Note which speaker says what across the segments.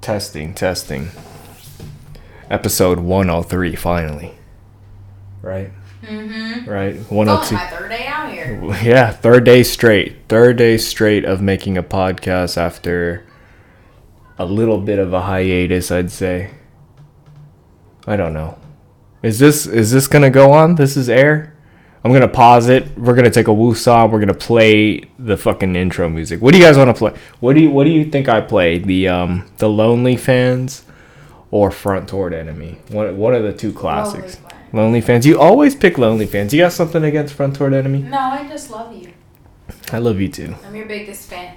Speaker 1: Testing, testing. Episode 103, finally. Right?
Speaker 2: Mm-hmm.
Speaker 1: Right?
Speaker 2: It's only
Speaker 1: 102.
Speaker 2: my third day out here.
Speaker 1: Yeah, third day straight. Third day straight of making a podcast after a little bit of a hiatus, I'd say. I don't know. Is this is this gonna go on? This is air? I'm gonna pause it. We're gonna take a woo song. We're gonna play the fucking intro music. What do you guys want to play? What do you What do you think I play? The um the Lonely Fans or Front Toward Enemy? What What are the two classics?
Speaker 2: Lonely
Speaker 1: Lonely Fans. You always pick Lonely Fans. You got something against Front Toward Enemy?
Speaker 2: No, I just love you.
Speaker 1: I love you too.
Speaker 2: I'm your biggest fan.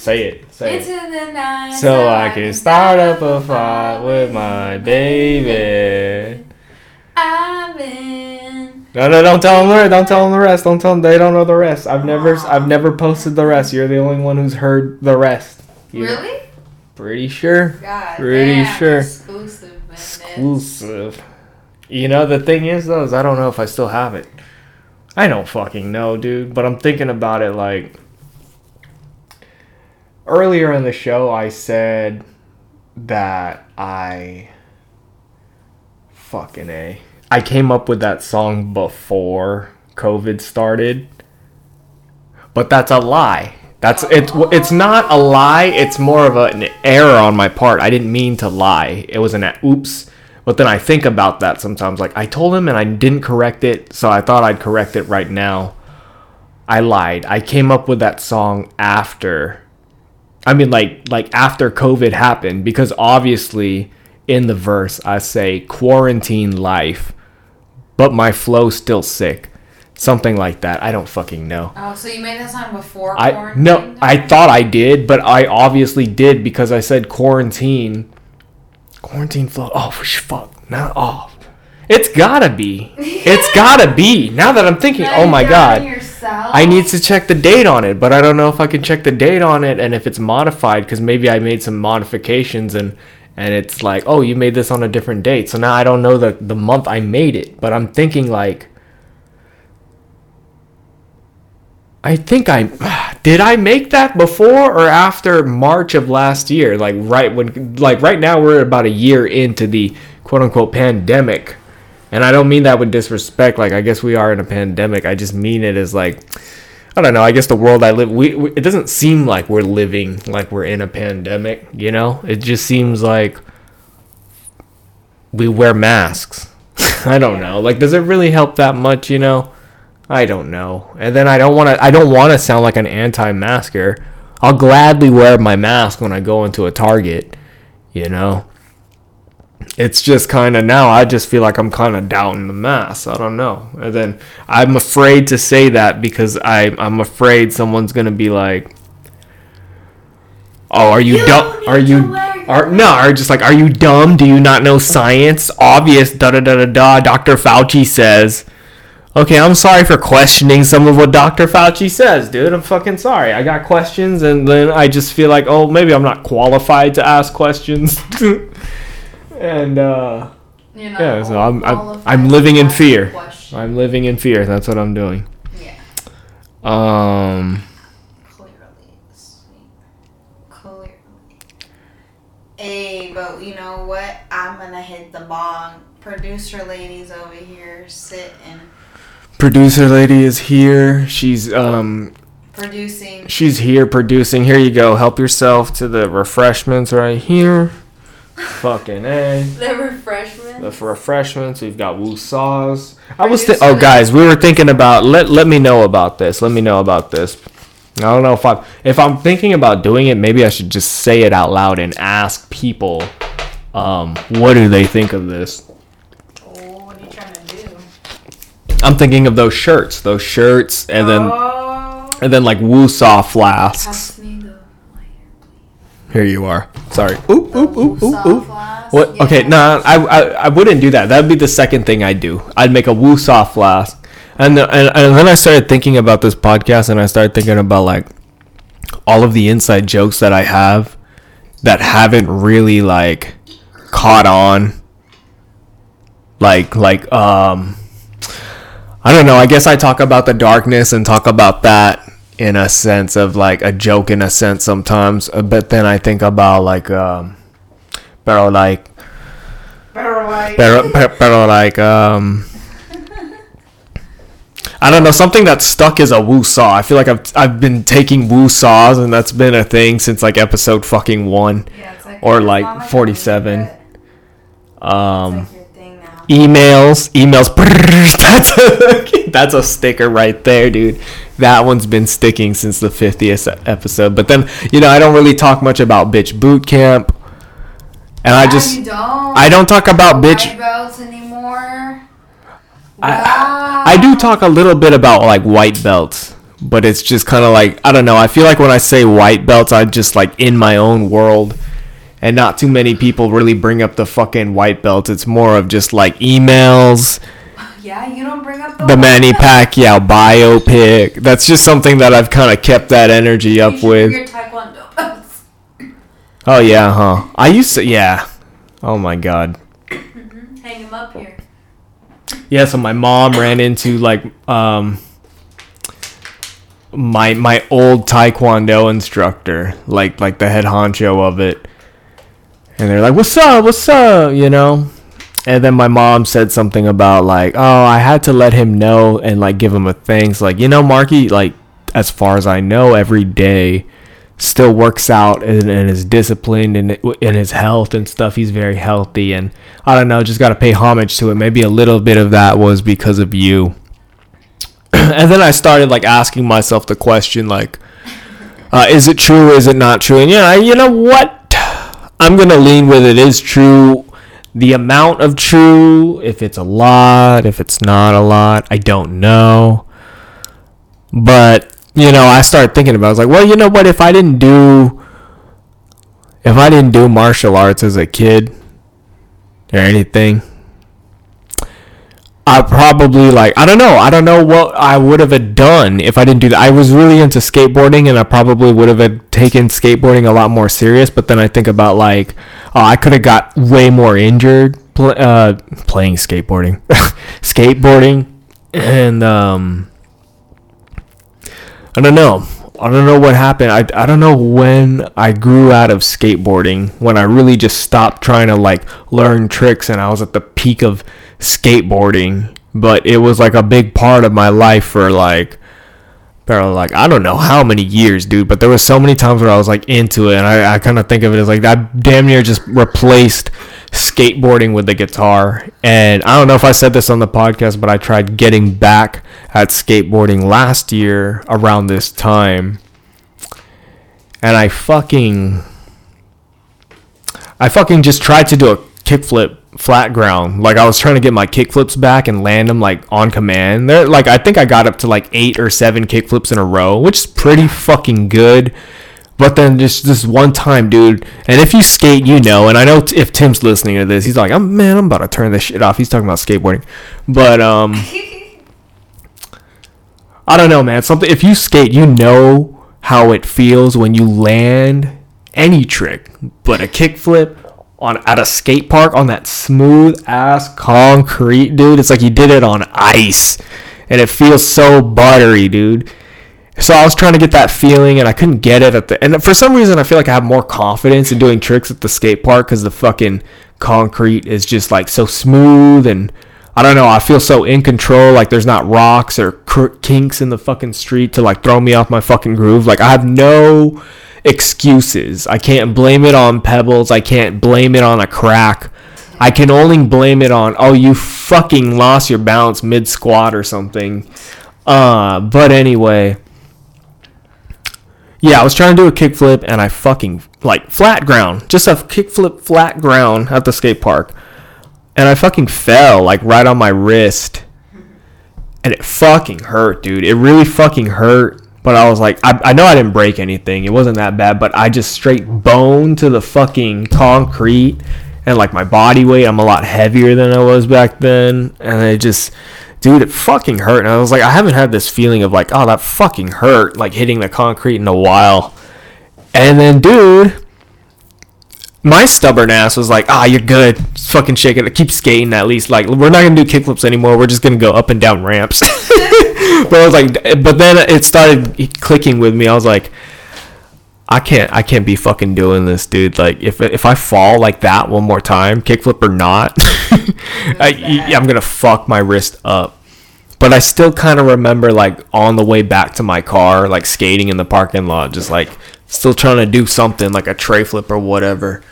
Speaker 1: Say it. Say
Speaker 2: Into
Speaker 1: it.
Speaker 2: the night.
Speaker 1: So I can start up a fight with my baby.
Speaker 2: I've been.
Speaker 1: No, no, don't tell them the rest. Don't tell them the rest. Don't tell them they don't know the rest. I've never, I've never posted the rest. You're the only one who's heard the rest. You-
Speaker 2: Really?
Speaker 1: Pretty sure.
Speaker 2: God.
Speaker 1: Pretty
Speaker 2: damn,
Speaker 1: sure.
Speaker 2: Exclusive. man.
Speaker 1: Exclusive. You know the thing is though, is I don't know if I still have it. I don't fucking know, dude. But I'm thinking about it like earlier in the show. I said that I fucking a. I came up with that song before COVID started, but that's a lie. That's it's it's not a lie. It's more of an error on my part. I didn't mean to lie. It was an oops. But then I think about that sometimes. Like I told him and I didn't correct it, so I thought I'd correct it right now. I lied. I came up with that song after. I mean, like like after COVID happened, because obviously in the verse I say quarantine life, but my flow still sick, something like that. I don't fucking know.
Speaker 2: Oh, so you made that song before
Speaker 1: I
Speaker 2: quarantine?
Speaker 1: no, I thought I did, but I obviously did because I said quarantine. Quarantine flow. Oh sh- fuck! Not off. Oh, It's gotta be. It's gotta be. Now that I'm thinking,
Speaker 2: Now
Speaker 1: oh
Speaker 2: you're
Speaker 1: my god,
Speaker 2: Yourself?
Speaker 1: I need to check the date on it, but I don't know if I can check the date on it and if it's modified because maybe I made some modifications and and it's like, oh, you made this on a different date. So now I don't know the the month I made it, but I'm thinking like. I think I did I make that before or after March of last year like right when like right now we're about a year into the quote unquote pandemic and I don't mean that with disrespect like I guess we are in a pandemic I just mean it as like I don't know I guess the world I live we, we it doesn't seem like we're living like we're in a pandemic you know it just seems like we wear masks I don't know like does it really help that much you know I don't know. And then I don't want to I don't want to sound like an anti-masker. I'll gladly wear my mask when I go into a Target, you know. It's just kind of now I just feel like I'm kind of doubting the mass. I don't know. And then I'm afraid to say that because I I'm afraid someone's going to be like Oh, are you,
Speaker 2: You
Speaker 1: dumb? Are you are no? Are just like are you dumb? Do you not know science? Obvious da da da da da. Dr. Fauci says. Okay, I'm sorry for questioning some of what Dr. Fauci says, dude. I'm fucking sorry. I got questions, and then I just feel like, oh, maybe I'm not qualified to ask questions. and uh,
Speaker 2: You know,
Speaker 1: yeah, so I'm I'm, I'm living in fear.
Speaker 2: question.
Speaker 1: I'm living in fear. That's what I'm doing.
Speaker 2: Yeah.
Speaker 1: Um,
Speaker 2: Clearly. Sweet. Clearly. Hey, but you know what? I'm gonna hit the bong. Producer ladies over here sit sitting,
Speaker 1: producer lady is here. She's um
Speaker 2: producing.
Speaker 1: she's here producing. Here you go. Help yourself to the refreshments right here. Fucking a.
Speaker 2: The refreshment.
Speaker 1: the refreshments. We've got Woo sauce. I was th- oh guys, we were thinking about let let me know about this. Let me know about this. I don't know if I'm if I'm thinking about doing it. Maybe I should just say it out loud and ask people, um, what do they think of this?
Speaker 2: oh, what are you trying to do?
Speaker 1: I'm thinking of those shirts, those shirts, and then
Speaker 2: oh,
Speaker 1: and then like Woo saw flasks.
Speaker 2: pass me the lighter,
Speaker 1: Here you are. Sorry. Oop oop oop oop oop. What?
Speaker 2: Yeah.
Speaker 1: Okay, nah, I, I I wouldn't do that. That'd be the second thing I'd do. I'd make a Woosaw flask, and the, and and then I started thinking about this podcast, and I started thinking about like all of the inside jokes that I have that haven't really like caught on. Like like um, I don't know. I guess I talk about the darkness and talk about that in a sense of like a joke in a sense sometimes, uh, but then I think about like um, pero like
Speaker 2: Better white.
Speaker 1: pero, pero, pero like um I don't know something that stuck is a woo saw. I feel like I've I've been taking woo saws and that's been a thing since like episode fucking one.
Speaker 2: Yeah, it's like
Speaker 1: Or, like, 47.
Speaker 2: can do it.
Speaker 1: Um emails emails that's a that's a sticker right there dude that one's been sticking since the 50th episode but then you know i don't really talk much about bitch boot camp and i just
Speaker 2: you don't.
Speaker 1: i don't talk about bitch
Speaker 2: belts anymore.
Speaker 1: I, I do talk a little bit about like white belts, but it's just kind of like I don't know. I feel like when I say white belts, I just like in my own world, and not too many people really bring up the fucking white belt. It's more of just like emails,
Speaker 2: Yeah, you don't bring up the,
Speaker 1: the Manny
Speaker 2: belt?
Speaker 1: Pacquiao biopic. That's just something that I've kind of kept that energy
Speaker 2: You
Speaker 1: up with. Oh yeah, huh? I used to, yeah. Oh my god.
Speaker 2: Hang them up here.
Speaker 1: Yeah, so my mom ran into like um my my old taekwondo instructor, like like the head honcho of it. And they're like, "What's up? What's up?" you know? And then my mom said something about like, "Oh, I had to let him know and like give him a thanks like, you know, Marky like as far as I know every day still works out and, and is disciplined and in his health and stuff. He's very healthy, and I don't know, just got to pay homage to it. Maybe a little bit of that was because of you. and then I started like asking myself the question, like, uh, is it true? Is it not true? And yeah, you know what? I'm gonna lean with it is true. The amount of true, if it's a lot, if it's not a lot, I don't know. But you know, I started thinking about. It. I was like, well, you know what? If I didn't do, if I didn't do martial arts as a kid or anything, I probably like I don't know. I don't know what I would have done if I didn't do that. I was really into skateboarding, and I probably would have taken skateboarding a lot more serious. But then I think about like, oh, I could have got way more injured pl- uh, playing skateboarding, skateboarding, and um, I don't know. I don't know what happened. I, I don't know when I grew out of skateboarding, when I really just stopped trying to like learn tricks and I was at the peak of skateboarding. But it was like a big part of my life for like, for like, I don't know how many years, dude. But there was so many times where I was like into it and I, I kind of think of it as like, I damn near just replaced skateboarding with the guitar. And I don't know if I said this on the podcast, but I tried getting back at skateboarding last year around this time. And I fucking I fucking just tried to do a kickflip flat ground. Like I was trying to get my kickflips back and land them like on command. They're like I think I got up to like 8 or 7 kickflips in a row, which is pretty fucking good. But then just this one time, dude, and if you skate, you know. And I know t- if Tim's listening to this, he's like, "I'm man, I'm about to turn this shit off." He's talking about skateboarding, but um, I don't know, man. Something if you skate, you know how it feels when you land any trick, but a kickflip on at a skate park on that smooth ass concrete, dude. It's like you did it on ice, and it feels so buttery, dude. So I was trying to get that feeling, and I couldn't get it at the. And for some reason, I feel like I have more confidence in doing tricks at the skate park because the fucking concrete is just like so smooth, and I don't know. I feel so in control. Like there's not rocks or kinks in the fucking street to like throw me off my fucking groove. Like I have no excuses. I can't blame it on pebbles. I can't blame it on a crack. I can only blame it on oh you fucking lost your balance mid squat or something. Uh, but anyway. Yeah, I was trying to do a kickflip and I fucking like flat ground, just a kickflip flat ground at the skate park, and I fucking fell like right on my wrist, and it fucking hurt, dude. It really fucking hurt. But I was like, I, I know I didn't break anything. It wasn't that bad, but I just straight bone to the fucking concrete, and like my body weight. I'm a lot heavier than I was back then, and it just, dude, it fucking hurt. And I was like, I haven't had this feeling of like, oh, that fucking hurt, like hitting the concrete in a while. And then, dude, my stubborn ass was like, ah, you're good. Just fucking shake it. Keep skating at least. Like, we're not gonna do kickflips anymore. We're just gonna go up and down ramps. but I was like, but then it started clicking with me. I was like, I can't, I can't be fucking doing this, dude. Like, if if I fall like that one more time, kickflip or not, I, I'm gonna fuck my wrist up. But I still kind of remember like on the way back to my car, like skating in the parking lot, just like still trying to do something like a tray flip or whatever.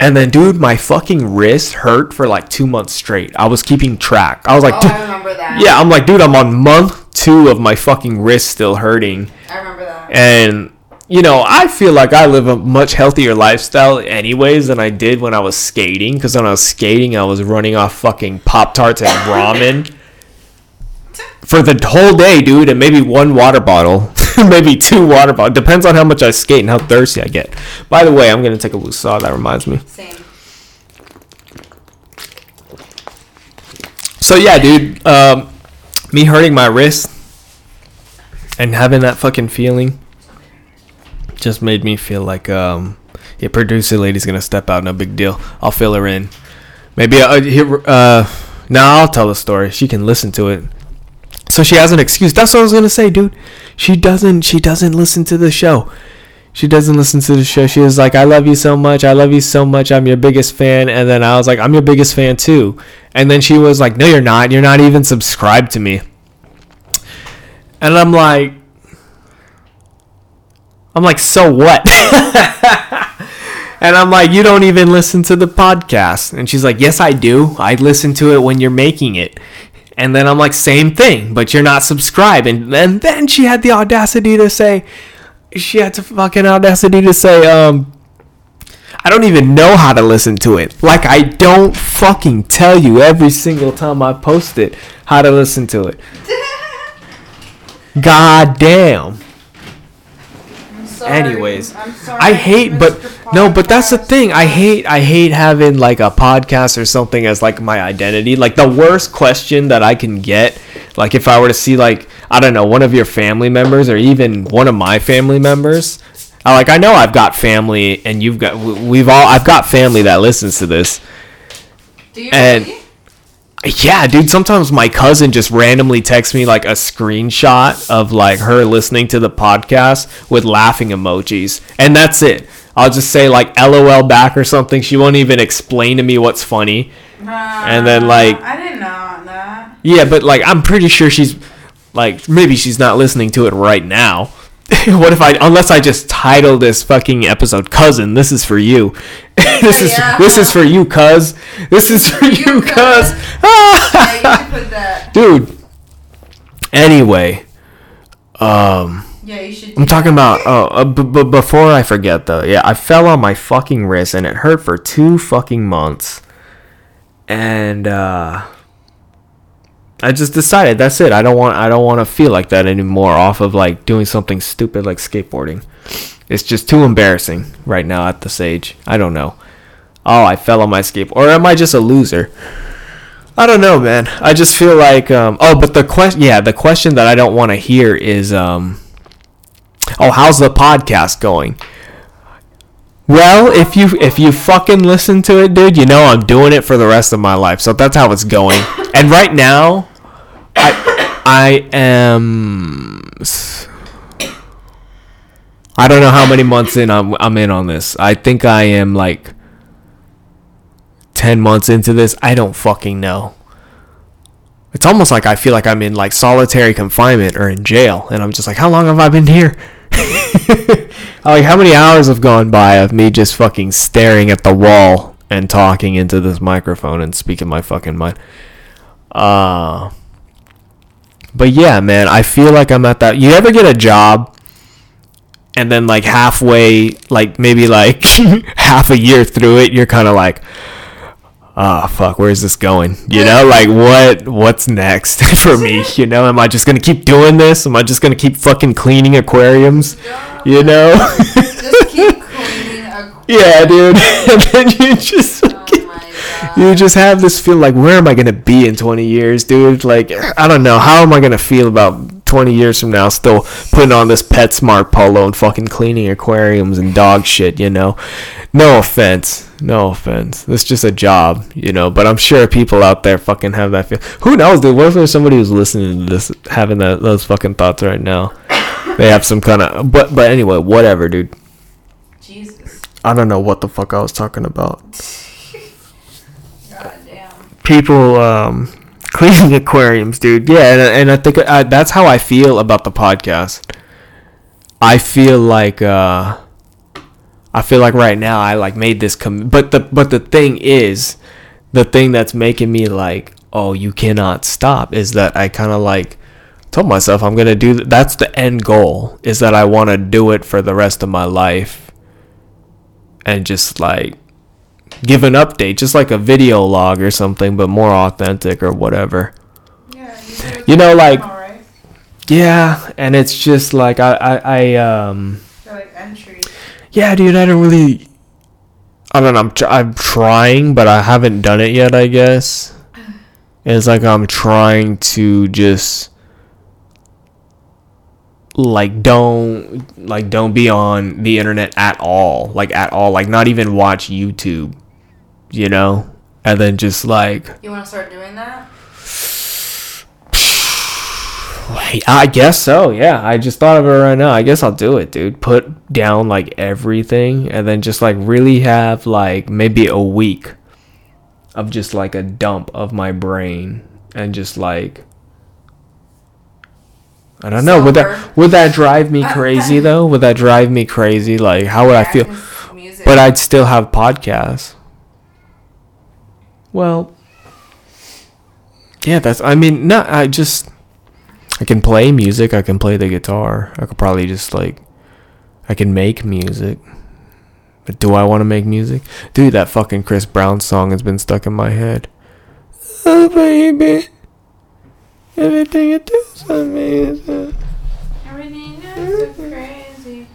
Speaker 1: And then, dude, my fucking wrist hurt for like two months straight. I was keeping track. I was like,
Speaker 2: Oh, I remember that.
Speaker 1: yeah, I'm like, dude, I'm on month two of my fucking wrist still hurting.
Speaker 2: I remember that.
Speaker 1: And, you know, I feel like I live a much healthier lifestyle, anyways, than I did when I was skating. Because when I was skating, I was running off fucking Pop Tarts and ramen for the whole day, dude, and maybe one water bottle. maybe two water bottles. Depends on how much I skate and how thirsty I get. By the way, I'm going to take a loose saw. That reminds me.
Speaker 2: Same.
Speaker 1: So yeah, dude, um, me hurting my wrist and having that fucking feeling just made me feel like um, yeah, producer lady's gonna step out. No big deal. I'll fill her in. Maybe I here. Uh, now I'll tell the story. She can listen to it. So she has an excuse. That's what I was gonna say, dude. She doesn't. She doesn't listen to the show. She doesn't listen to the show. She was like, "I love you so much. I love you so much. I'm your biggest fan." And then I was like, "I'm your biggest fan too." And then she was like, "No, you're not. You're not even subscribed to me." And I'm like, I'm like, "So what?" and I'm like, "You don't even listen to the podcast." And she's like, "Yes, I do. I listen to it when you're making it." And then I'm like, "Same thing, but you're not subscribed." And, and then she had the audacity to say, she had the fucking audacity to say, um, I don't even know how to listen to it. Like I don't fucking tell you every single time I post it how to listen to it. God damn.
Speaker 2: Sorry.
Speaker 1: Anyways,
Speaker 2: sorry
Speaker 1: I hate, but no, but that's the thing. I hate, I hate having like a podcast or something as like my identity. Like the worst question that I can get, like if I were to see like I don't know one of your family members or even one of my family members. I like I know I've got family and you've got we- we've all I've got family that listens to this.
Speaker 2: Do you
Speaker 1: and-
Speaker 2: really?
Speaker 1: Yeah, dude, sometimes my cousin just randomly texts me like a screenshot of like her listening to the podcast with laughing emojis. And that's it. I'll just say like LOL back or something. She won't even explain to me what's funny. and then, like-
Speaker 2: I didn't know that.
Speaker 1: Yeah, but like I'm pretty sure she's like maybe she's not listening to it right now. what if I unless I just title this fucking episode cousin, this is for you. this is
Speaker 2: Yeah.
Speaker 1: this is for you, cuz. This is for you,
Speaker 2: you,
Speaker 1: cuz.
Speaker 2: Yeah, you should put that.
Speaker 1: dude anyway um
Speaker 2: Yeah, you should.
Speaker 1: i'm talking
Speaker 2: that.
Speaker 1: about oh uh, b- b- before i forget though yeah i fell on my fucking wrist and it hurt for two fucking months and uh i just decided that's it. I don't want i don't want to feel like that anymore off of like doing something stupid like skateboarding. It's just too embarrassing right now at this age. I don't know. Oh i fell on my skateboard. Or am i just a loser? I don't know, man. I just feel like um oh, but the question yeah, the question that I don't want to hear is um oh, how's the podcast going? Well, if you if you fucking listen to it, dude, you know I'm doing it for the rest of my life. So that's how it's going. And right now I I am I don't know how many months in I'm I'm in on this. I think I am like 10 months into this, I don't fucking know. It's almost like I feel like I'm in like solitary confinement or in jail and I'm just like how long have I been here? like how many hours have gone by of me just fucking staring at the wall and talking into this microphone and speaking my fucking mind. Uh But yeah, man, I feel like I'm at that. You ever get a job and then like halfway like maybe like half a year through it, you're kind of like ah fuck where's this going? You know like what what's next for me? You know am i just gonna keep doing this? Am i just gonna keep fucking cleaning aquariums? You know?
Speaker 2: Just keep cleaning a
Speaker 1: yeah dude. And then you just fucking you just have this feel like where am I gonna be in 20 years, dude? Like I don't know. How am I gonna feel about 20 years from now? Still putting on this PetSmart polo and fucking cleaning aquariums and dog shit. You know? No offense. No offense. It's just a job, you know. But I'm sure people out there fucking have that feel. Who knows, dude? What if there's somebody who's listening to this having that, those fucking thoughts right now? They have some kind of. But but anyway, whatever, dude.
Speaker 2: Jesus.
Speaker 1: I don't know what the fuck I was talking about.
Speaker 2: God damn.
Speaker 1: people um cleaning aquariums dude. Yeah and, and i think uh, that's how i feel about the podcast. I feel like uh i feel like right now i like made this com- but the but the thing is the thing that's making me like oh you cannot stop is that i kind of like told myself i'm gonna do th- that's the end goal is that i want to do it for the rest of my life. And just like give an update, just like a video log or something, but more authentic or whatever.
Speaker 2: Yeah, you,
Speaker 1: You know, like-
Speaker 2: Alright.
Speaker 1: Yeah, and it's just like I, I, I um,
Speaker 2: They're like entries.
Speaker 1: yeah, dude, I don't really, I don't know, I'm, tr- I'm trying, but I haven't done it yet. I guess it's like I'm trying to just like don't like don't be on the internet at all like at all like not even watch youtube you know and then just like
Speaker 2: You want to start doing that?
Speaker 1: I guess so. Yeah, I just thought of it right now. I guess I'll do it, dude. Put down like everything, and then just like really have like maybe a week of just like a dump of my brain, and just like I don't know. Would that would that drive me crazy though? Would that drive me crazy? Like how would I feel?
Speaker 2: Music.
Speaker 1: But I'd still have podcasts. Well, yeah, that's. I mean, not. I just. I can play music. I can play the guitar. I could probably just like. I can make music. But do I want to make music? Dude, that fucking Chris Brown song has been stuck in my head. Oh, baby. Everything you do is amazing.
Speaker 2: Everything is so crazy.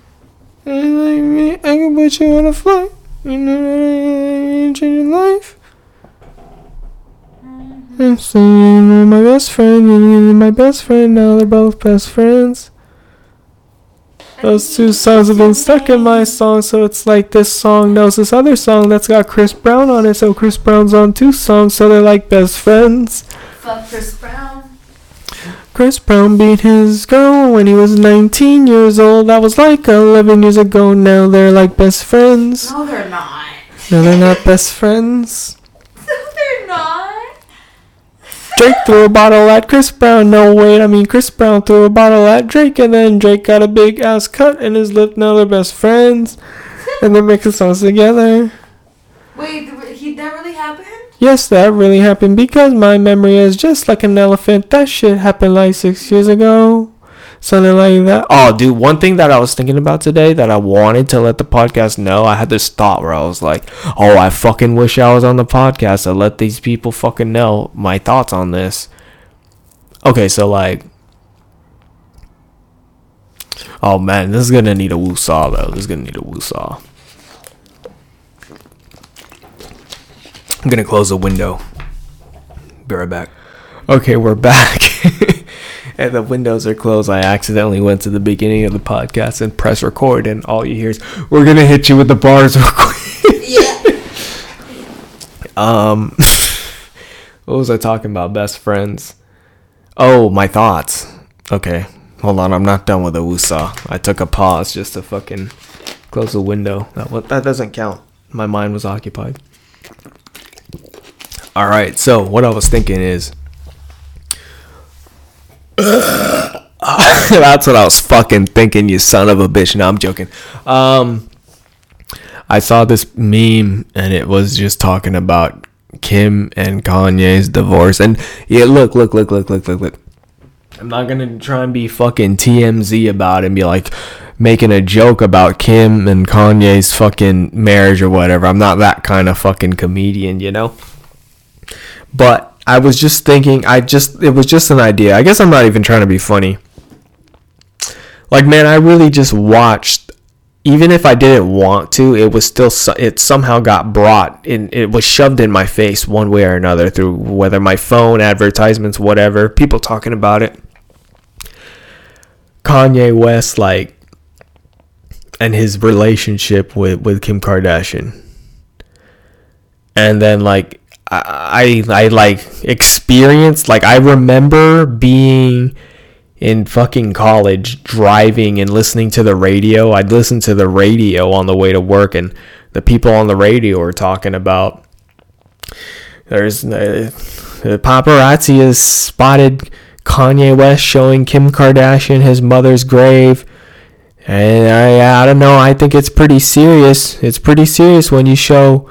Speaker 1: And like me, I can put you on a flight. You know that I change your life. I'm saying my best friend, and my best friend. Now they're both best friends. Those two songs have been stuck in my song, so it's like this song knows this other song that's got Chris Brown on it. So Chris Brown's on two songs, so they're like best friends.
Speaker 2: Fuck Chris Brown.
Speaker 1: Chris Brown beat his girl when he was 19 years old. That was like 11 years ago. Now they're like best friends.
Speaker 2: No, they're not.
Speaker 1: No, they're not best friends.
Speaker 2: No, they're not.
Speaker 1: Drake threw a bottle at Chris Brown. No, wait, I mean, Chris Brown threw a bottle at Drake, and then Drake got a big ass cut in his lip. Now they're best friends. And they're making songs together.
Speaker 2: Wait, he, that really happened?
Speaker 1: Yes, that really happened because my memory is just like an elephant. That shit happened like six years ago. Something like that. Oh, dude, one thing that I was thinking about today that I wanted to let the podcast know, I had this thought where I was like, oh, I fucking wish I was on the podcast to let these people fucking know my thoughts on this. Okay, so like, oh man, this is gonna need a woo saw though. This is gonna need a woo saw. I'm gonna close the window. Be right back. Okay, we're back. and the windows are closed. I accidentally went to the beginning of the podcast and press record, and all you hear is, "We're gonna hit you with the bars real quick."
Speaker 2: Yeah.
Speaker 1: Um, what was I talking about? Best friends. Oh, my thoughts. Okay, hold on. I'm not done with the woosah. I took a pause just to fucking close the window. That that doesn't count. My mind was occupied. All right. So what I was thinking is. That's what I was fucking thinking, you son of a bitch. No, I'm joking. Um, I saw this meme and it was just talking about Kim and Kanye's divorce. And yeah, look, look, look, look, look, look, look. I'm not gonna try and be fucking TMZ about it and be like making a joke about Kim and Kanye's fucking marriage or whatever. I'm not that kind of fucking comedian, you know? But I was just thinking, I just, it was just an idea. I guess I'm not even trying to be funny. Like, man, I really just watched even if I didn't want to, it was still it somehow got brought in. It was shoved in my face one way or another through whether my phone, advertisements, whatever, people talking about it. Kanye West, like, and his relationship with with Kim Kardashian, and then like I I, I like experienced like I remember being in fucking college driving and listening to the radio. I'd listen to the radio on the way to work, and the people on the radio were talking about there's uh, the paparazzi has spotted Kanye West showing Kim Kardashian his mother's grave. And I, I don't know. I think it's pretty serious. It's pretty serious when you show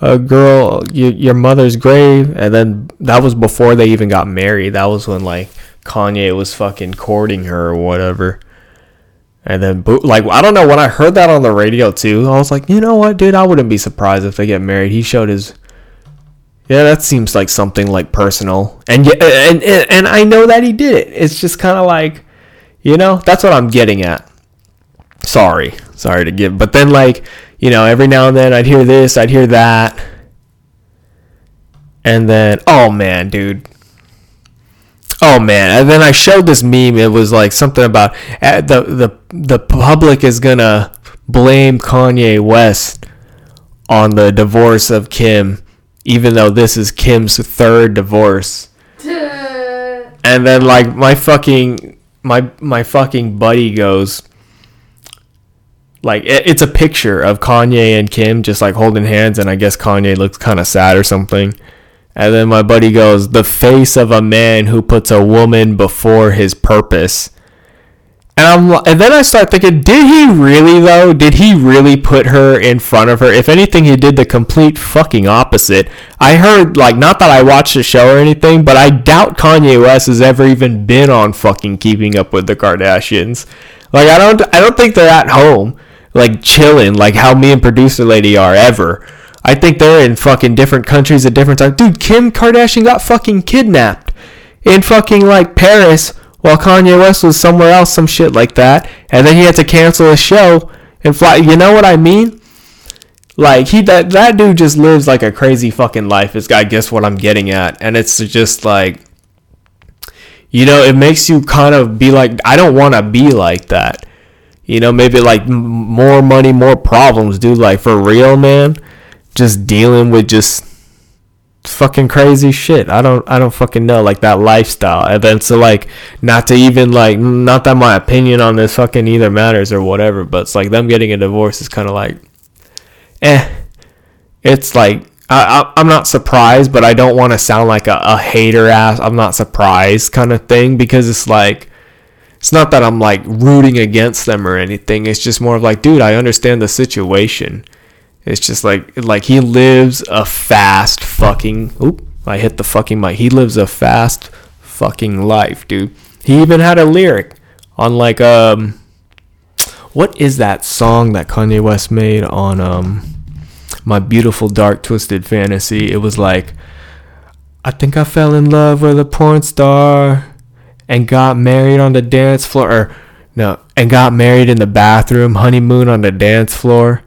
Speaker 1: a girl your, your mother's grave, and then that was before they even got married. That was when like Kanye was fucking courting her or whatever. And then, like, I don't know. When I heard that on the radio too, I was like, you know what, dude? I wouldn't be surprised if they get married. He showed his. Yeah, that seems like something like personal, and yeah, and and, and I know that he did it. It's just kind of like, you know, that's what I'm getting at. Sorry, sorry to give, but then like, you know, every now and then I'd hear this, I'd hear that, and then, oh man, dude, Oh man! And then I showed this meme. It was like something about uh, the the the public is gonna blame Kanye West on the divorce of Kim, even though this is Kim's third divorce. and then like my fucking my my fucking buddy goes like it, it's a picture of Kanye and Kim just like holding hands, and I guess Kanye looks kind of sad or something. And then my buddy goes, The face of a man who puts a woman before his purpose. And I'm and then I start thinking, did he really though? Did he really put her in front of her? If anything, he did the complete fucking opposite. I heard like not that I watched the show or anything, but I doubt Kanye West has ever even been on fucking Keeping Up with the Kardashians. Like I don't I don't think they're at home like chilling like how me and producer lady are ever. I think they're in fucking different countries at different times. Dude, Kim Kardashian got fucking kidnapped in fucking like Paris while Kanye West was somewhere else, some shit like that. And then he had to cancel his show and fly. You know what I mean? Like he that that dude just lives like a crazy fucking life. Is I guess what I'm getting at, and it's just like, you know, it makes you kind of be like, I don't want to be like that. You know, maybe like more money, more problems, dude. Like for real, man just dealing with just fucking crazy shit. I don't I don't fucking know like that lifestyle. And then so like not to even like not that my opinion on this fucking either matters or whatever, but it's like them getting a divorce is kind of like eh. It's like I, I am not surprised, but I don't want to sound like a, a hater ass. I'm not surprised kind of thing because it's like it's not that I'm like rooting against them or anything. It's just more of like, dude, I understand the situation it's just like like he lives a fast fucking. Oop! I hit the fucking mic. He lives a fast fucking life, dude. He even had a lyric on like um, what is that song that Kanye West made on um, my beautiful dark twisted fantasy? It was like, I think I fell in love with a porn star and got married on the dance floor. Or, no, and got married in the bathroom, honeymoon on the dance floor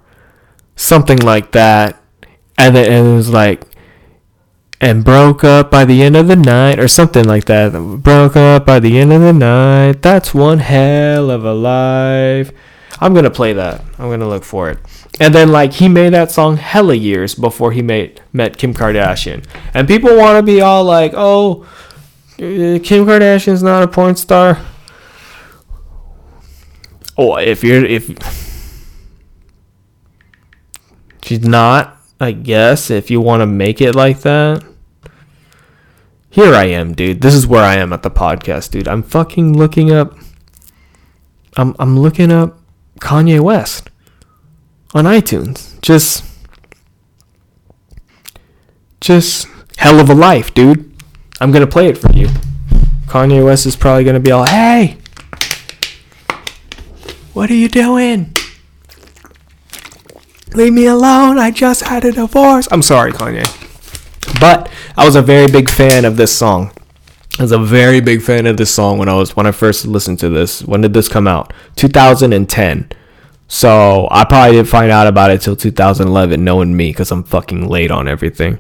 Speaker 1: something like that. And then and it was like, and broke up by the end of the night, or something like that. Broke up by the end of the night. That's one hell of a life. I'm gonna play that. I'm gonna look for it. And then like he made that song hella years before he made met Kim Kardashian. And people want to be all like, "Oh, Uh, Kim Kardashian's not a porn star." Oh, if you're if She's not, I guess, if you want to make it like that. Here I am, dude. This is where I am at the podcast, dude. I'm fucking looking up I'm I'm looking up Kanye West on iTunes. Just just hell of a life, dude. I'm to play it for you. Kanye West is probably to be all, "Hey, what are you doing?" Leave me alone. I just had a divorce. I'm sorry, Kanye. But I was a very big fan of this song. I was a very big fan of this song when I was when I first listened to this. When did this come out? 2010. So I probably didn't find out about it till 2011, knowing me, because I'm fucking late on everything.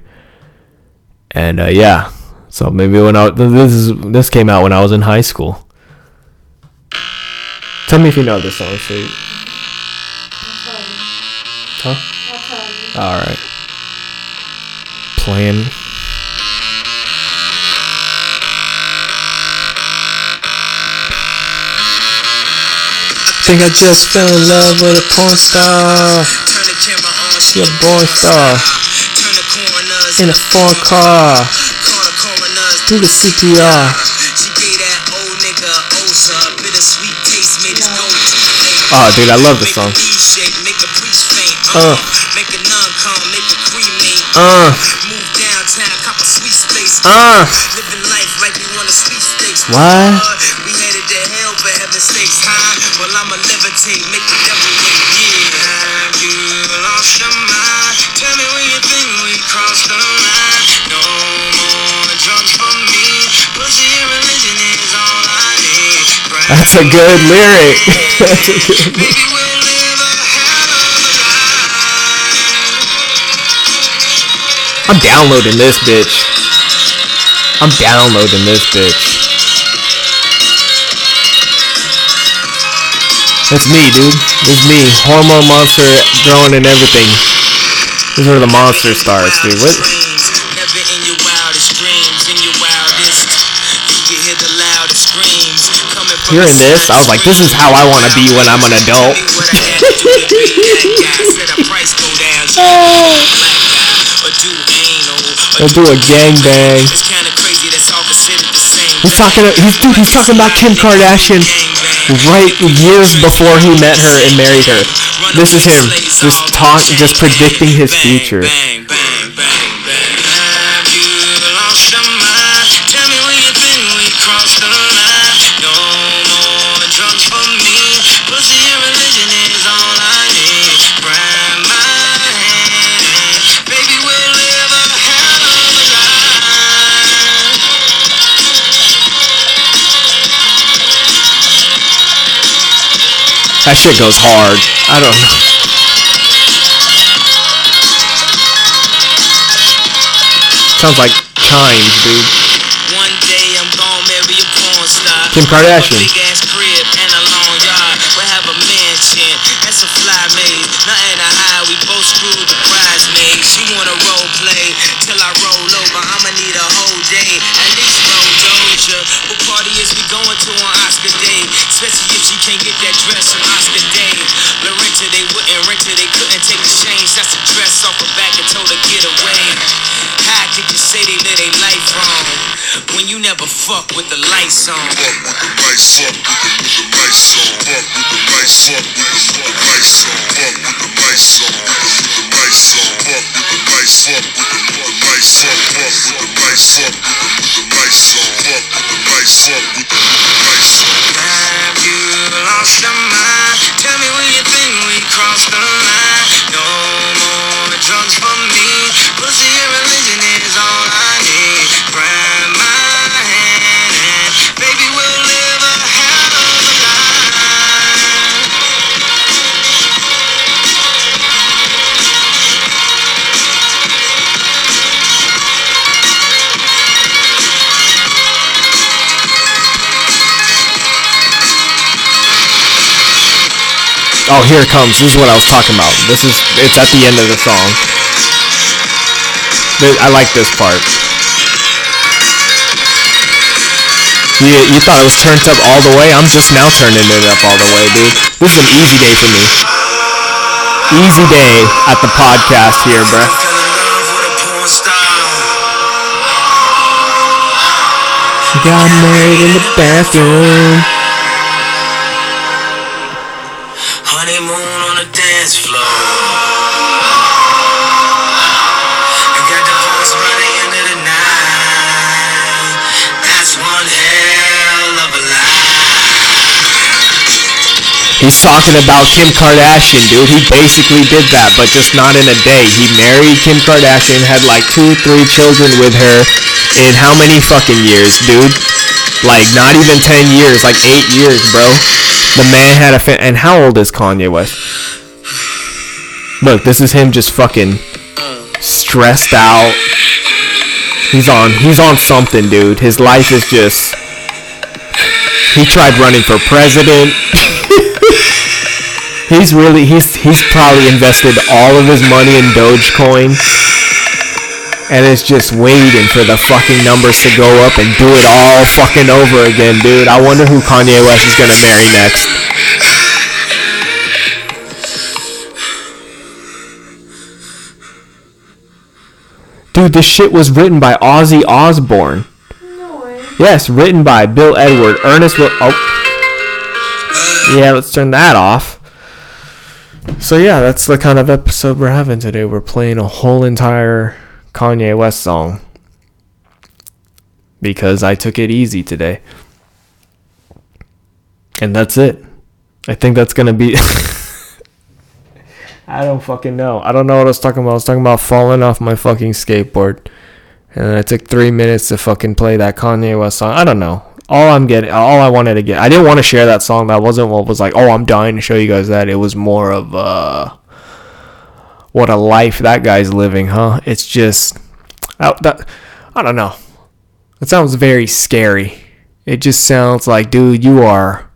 Speaker 1: And uh, yeah, so maybe when I this is this came out when I was in high school. Tell me if you know this song, sweet. Huh? All right. Playing. Think I just fell in love with a porn star.
Speaker 3: Turn the she
Speaker 1: Your boy star.
Speaker 3: Turn
Speaker 1: In a four car.
Speaker 3: Call the coroners
Speaker 1: Do the CPR.
Speaker 3: She gave that old nigga Osa Bittersweet taste made his gold
Speaker 1: Oh, dude, I love this song.
Speaker 3: Make a lead shake, make a priest faint
Speaker 1: Uh.
Speaker 3: Make a nun come, make a cremate
Speaker 1: Uh,
Speaker 3: Move cop a sweet space
Speaker 1: uh.
Speaker 3: Living life like we want a sweet steaks
Speaker 1: What?
Speaker 3: We headed to hell for heaven's high Well I'ma levitate, make the devil wait Yeah Have you lost your mind? Tell me when
Speaker 1: That's a good lyric. That's a good
Speaker 3: life
Speaker 1: I'm downloading this bitch. I'm downloading this bitch. That's me, dude. It's me. Hormone monster growing and everything. These are the monster stars, dude. What? Hearing this, I was like, this is how I want to be when I'm an adult. Or do a gangbang.
Speaker 3: It's kinda crazy that's all considered the same.
Speaker 1: He's talking. He's dude. He's talking about Kim Kardashian right years before he met her and married her. This is him, just talk, just predicting his future. That shit goes hard. I don't know. Sounds like chimes, dude.
Speaker 3: One day off her back and told her get away. How could you say they live their life wrong when you never fuck with the lights on?
Speaker 4: Fuck with the lights on, with the, with the lights on. Fuck with the lights, fuck with the, lights on. Fuck with the lights on, the, with the lights on. Fuck with the lights, fuck with with the lights on. Fuck with the lights, fuck with with the lights on. Fuck with the lights, fuck with the,
Speaker 1: Oh, here it comes. This is what I was talking about. This is. It's at the end of the song. I like this part. You, you thought it was turned up all the way? I'm just now turning it up all the way, dude. This is an easy day for me. Easy day at the podcast here, bruh. Got married in the bathroom. He's talking about Kim Kardashian, dude. He basically did that, but just not in a day. He married Kim Kardashian, had like two, three children with her in how many fucking years, dude? Like not even 10 years, like 8 years, bro. The man had a and how old is Kanye West? Look, this is him just fucking stressed out. He's on he's on something, dude. His life is just he tried running for president. he's really he's he's probably invested all of his money in Dogecoin and is just waiting for the fucking numbers to go up and do it all fucking over again, dude. I wonder who Kanye West is gonna marry next. Dude, this shit was written by Ozzy Osbourne.
Speaker 2: No.
Speaker 1: Yes, written by Bill Edward, Ernest. Will- oh, yeah. Let's turn that off. So yeah, that's the kind of episode we're having today. We're playing a whole entire Kanye West song because I took it easy today, and that's it. I think that's gonna be. I don't fucking know. I don't know what I was talking about. I was talking about falling off my fucking skateboard. And it took three minutes to fucking play that Kanye West song. I don't know. All I'm getting, all I wanted to get, I didn't want to share that song. That wasn't what was like. Oh, I'm dying to show you guys that. It was more of uh, what a life that guy's living, huh? It's just, I, that, I don't know. It sounds very scary. It just sounds like, dude, you are,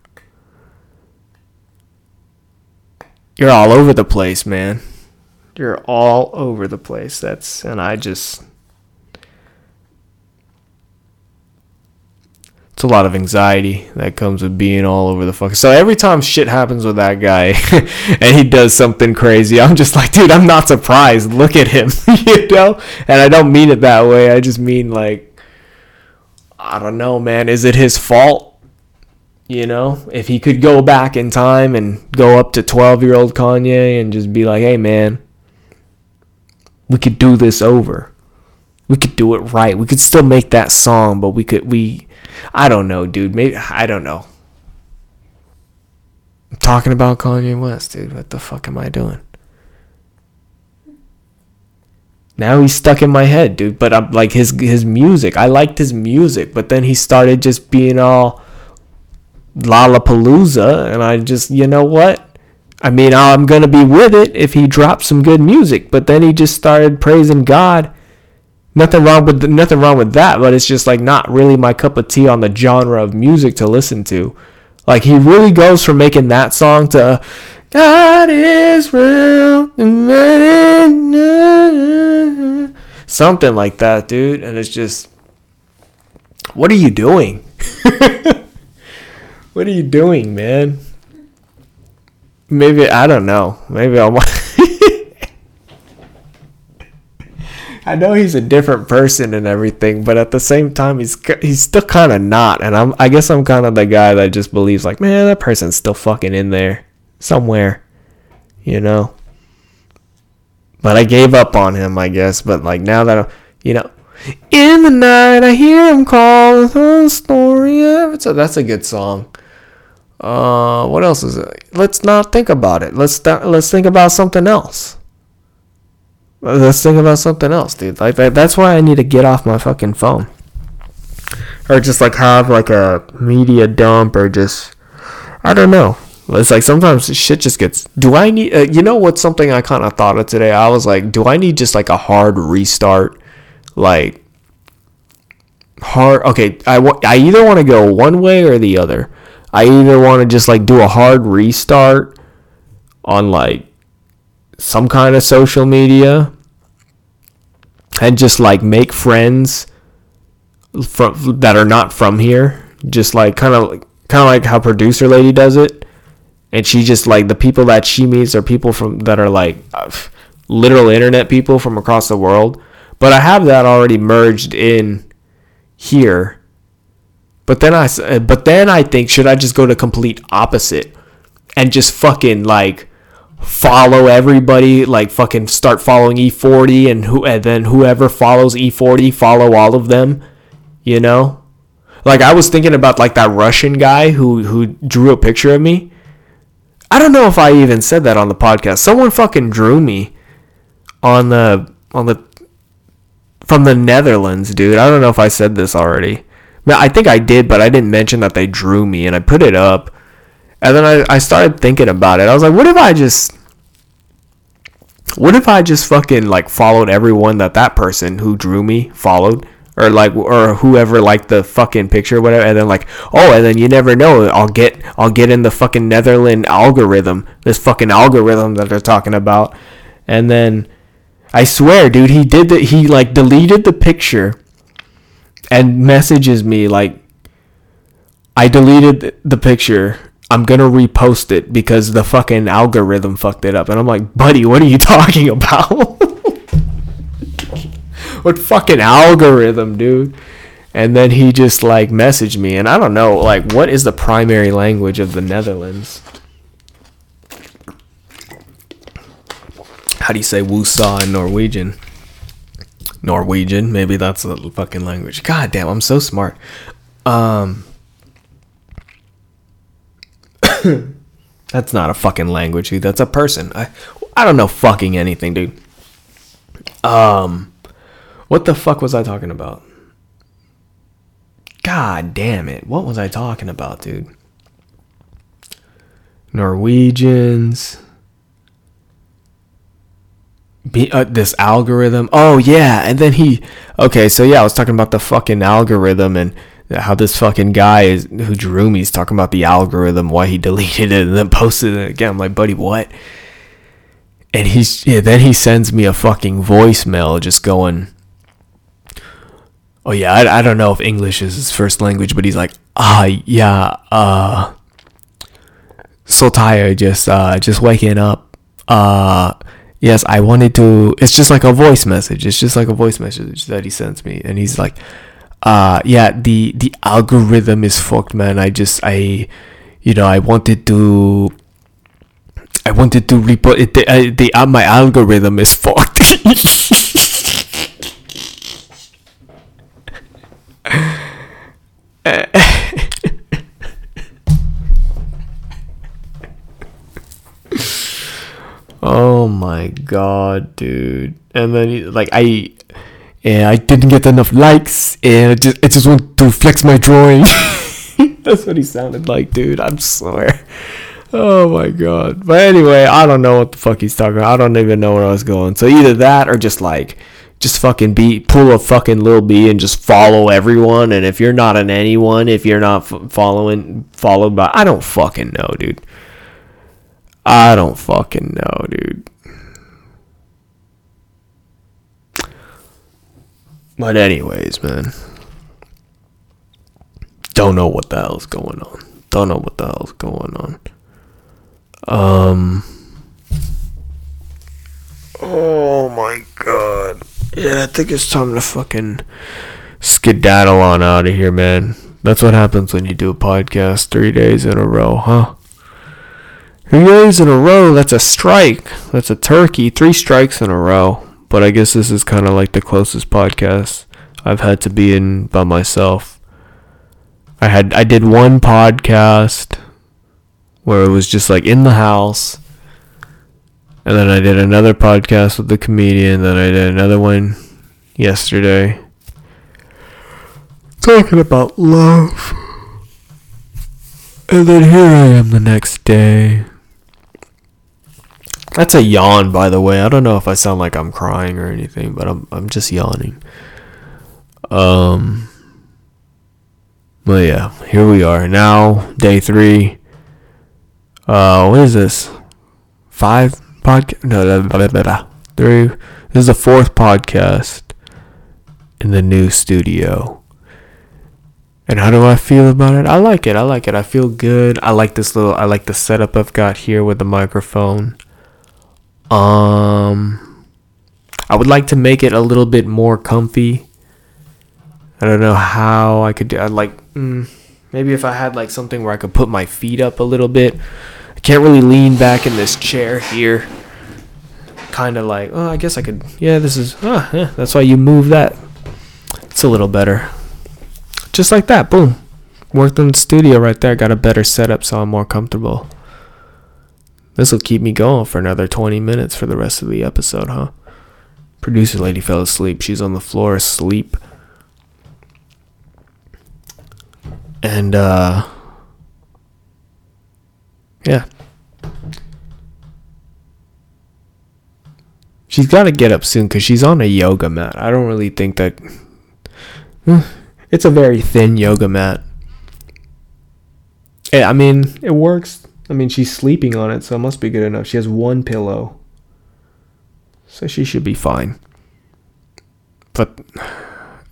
Speaker 1: you're all over the place, man. You're all over the place. That's, and I just. It's a lot of anxiety that comes with being all over the fuck. So every time shit happens with that guy and he does something crazy, I'm just like, dude, I'm not surprised. Look at him, you know? And I don't mean it that way. I just mean like I don't know, man. Is it his fault? You know, if he could go back in time and go up to 12-year-old Kanye and just be like, "Hey, man, we could do this over. We could do it right. We could still make that song, but we could we I don't know, dude. Maybe I don't know. I'm talking about Kanye West, dude. What the fuck am I doing? Now he's stuck in my head, dude. But I'm like his his music. I liked his music, but then he started just being all Lollapalooza, and I just, you know what? I mean, I'm gonna be with it if he drops some good music. But then he just started praising God. Nothing wrong with nothing wrong with that, but it's just like not really my cup of tea on the genre of music to listen to. Like he really goes from making that song to God is real, something like that, dude. And it's just, what are you doing? what are you doing, man? Maybe I don't know. Maybe I'll. I know he's a different person and everything, but at the same time, he's he's still kind of not. And I'm I guess I'm kind of the guy that just believes like, man, that person's still fucking in there somewhere, you know. But I gave up on him, I guess. But like now that I'm, you know, in the night I hear him call the story so that's a good song. Uh, what else is it? Let's not think about it. Let's th- let's think about something else. Let's think about something else, dude. Like that, that's why I need to get off my fucking phone, or just like have like a media dump, or just I don't know. It's like sometimes shit just gets. Do I need? Uh, you know what's something I kind of thought of today? I was like, do I need just like a hard restart, like hard? Okay, I want. I either want to go one way or the other. I either want to just like do a hard restart on like some kind of social media and just like make friends from that are not from here. Just like kind of kind of like how producer lady does it. And she just like the people that she meets are people from that are like literal internet people from across the world. But i have that already merged in here. But then i but then i think should i just go to complete opposite and just fucking like follow everybody like fucking start following E40 and who and then whoever follows E40 follow all of them you know? Like I was thinking about like that Russian guy who who drew a picture of me. I don't know if I even said that on the podcast. Someone fucking drew me on the on the from the Netherlands dude. I don't know if I said this already. I think I did but I didn't mention that they drew me and I put it up. And then I, I started thinking about it. I was like, what if I just What if I just fucking like followed everyone that that person who drew me followed? Or like, or whoever liked the fucking picture, or whatever, and then like, oh, and then you never know. I'll get, I'll get in the fucking Netherland algorithm, this fucking algorithm that they're talking about, and then, I swear, dude, he did that. He like deleted the picture, and messages me like, I deleted the picture. I'm gonna repost it because the fucking algorithm fucked it up. And I'm like, buddy, what are you talking about? what fucking algorithm, dude? And then he just like messaged me, and I don't know, like, what is the primary language of the Netherlands? How do you say Wusa in Norwegian? Norwegian, maybe that's the fucking language. God damn, I'm so smart. Um, that's not a fucking language, dude. That's a person. I I don't know fucking anything, dude. Um what the fuck was I talking about? God damn it. What was I talking about, dude? Norwegians. Be, uh, this algorithm. Oh yeah, and then he. Okay, so yeah, I was talking about the fucking algorithm and how this fucking guy is who drew me is talking about the algorithm, why he deleted it and then posted it again. I'm like, buddy, what? And he's yeah. Then he sends me a fucking voicemail, just going. Oh yeah, I, I don't know if English is his first language, but he's like, ah yeah, uh, so tired, just uh, just waking up. Uh, yes, I wanted to. It's just like a voice message. It's just like a voice message that he sends me, and he's like, uh, yeah, the the algorithm is fucked, man. I just I, you know, I wanted to. I wanted to report it. The, uh, the uh, my algorithm is fucked. oh my god, dude! And then he, like I, yeah, I didn't get enough likes, and I just, it just went to flex my drawing. That's what he sounded like, dude. I'm sorry. Oh my god. But anyway, I don't know what the fuck he's talking about. I don't even know where I was going. So either that or just like just fucking be pull a fucking Lil B and just follow everyone. And if you're not an anyone, if you're not f- following followed by, I don't fucking know, dude. I don't fucking know, dude. But anyways, man. Don't know what the hell's going on. Don't know what the hell's going on. Um. Oh my god. Yeah, I think it's time to fucking skedaddle on out of here, man. That's what happens when you do a podcast three days in a row, huh? Three days in a row, that's a strike. That's a turkey. Three strikes in a row. But I guess this is kind of like the closest podcast I've had to be in by myself. I had I did one podcast where it was just like in the house. And then I did another podcast with the comedian, then I did another one yesterday. Talking about love. And then here I am the next day. That's a yawn, by the way. I don't know if I sound like I'm crying or anything, but I'm I'm just yawning. Um. Well, yeah, here we are now, day three. Uh, what is this? Five podcast? No, blah, blah, blah. three. This is the fourth podcast in the new studio. And how do I feel about it? I like it. I like it. I feel good. I like this little. I like the setup I've got here with the microphone. Um, I would like to make it a little bit more comfy. I don't know how I could do. I'd like mm, maybe if I had like something where I could put my feet up a little bit. I can't really lean back in this chair here. Kind of like, oh, I guess I could. Yeah, this is. Oh, yeah, that's why you move that. It's a little better. Just like that, boom. Worked in the studio right there. Got a better setup, so I'm more comfortable. This will keep me going for another 20 minutes for the rest of the episode, huh? Producer lady fell asleep. She's on the floor asleep. And, uh, yeah. She's got to get up soon because she's on a yoga mat. I don't really think that. It's a very thin yoga mat. I mean, it works. I mean, she's sleeping on it, so it must be good enough. She has one pillow. So she should be fine. But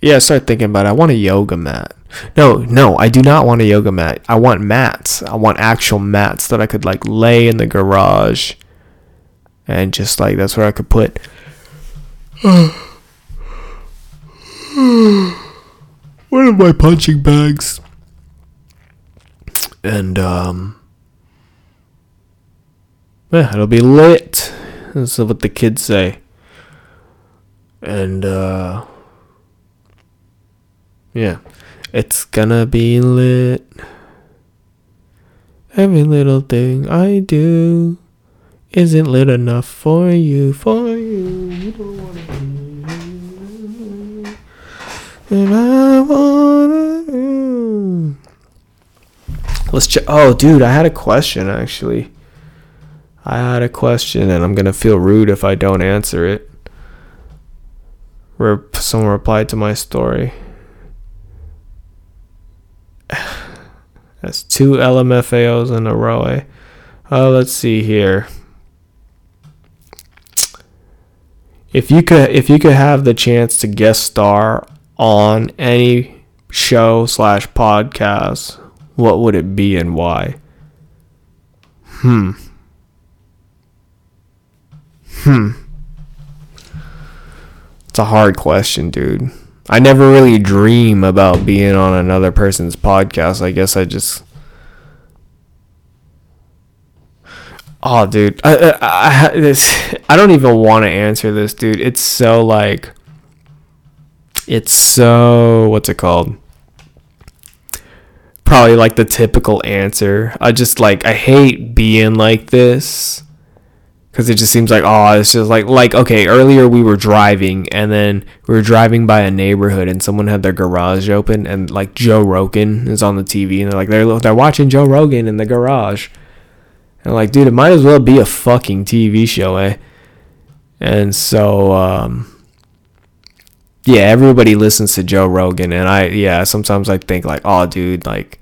Speaker 1: yeah, I thinking about it. I want a yoga mat. No, no, I do not want a yoga mat. I want mats. I want actual mats that I could like lay in the garage. And just like that's where I could put one of my punching bags. And um yeah, it'll be lit. That's what the kids say. And uh yeah, it's gonna be lit. Every little thing I do isn't lit enough for you, for you. You don't wanna be and I wanna. Let's check. Oh, dude, I had a question actually. I had a question, and I'm gonna feel rude if I don't answer it. Where someone replied to my story. That's two LMFAOs in a row. Eh? Uh, let's see here. If you could, if you could have the chance to guest star on any show slash podcast, what would it be and why? Hmm. Hmm. It's a hard question, dude. I never really dream about being on another person's podcast. I guess I just. Oh, dude, I I, I, this, I don't even want to answer this, dude. It's so like. It's so what's it called? Probably like the typical answer. I just like I hate being like this because it just seems like oh it's just like like okay earlier we were driving and then we were driving by a neighborhood and someone had their garage open and like Joe Rogan is on the TV and they're like they're they're watching Joe Rogan in the garage. And like dude it might as well be a fucking TV show eh? And so um yeah everybody listens to Joe Rogan and I yeah sometimes I think like oh dude like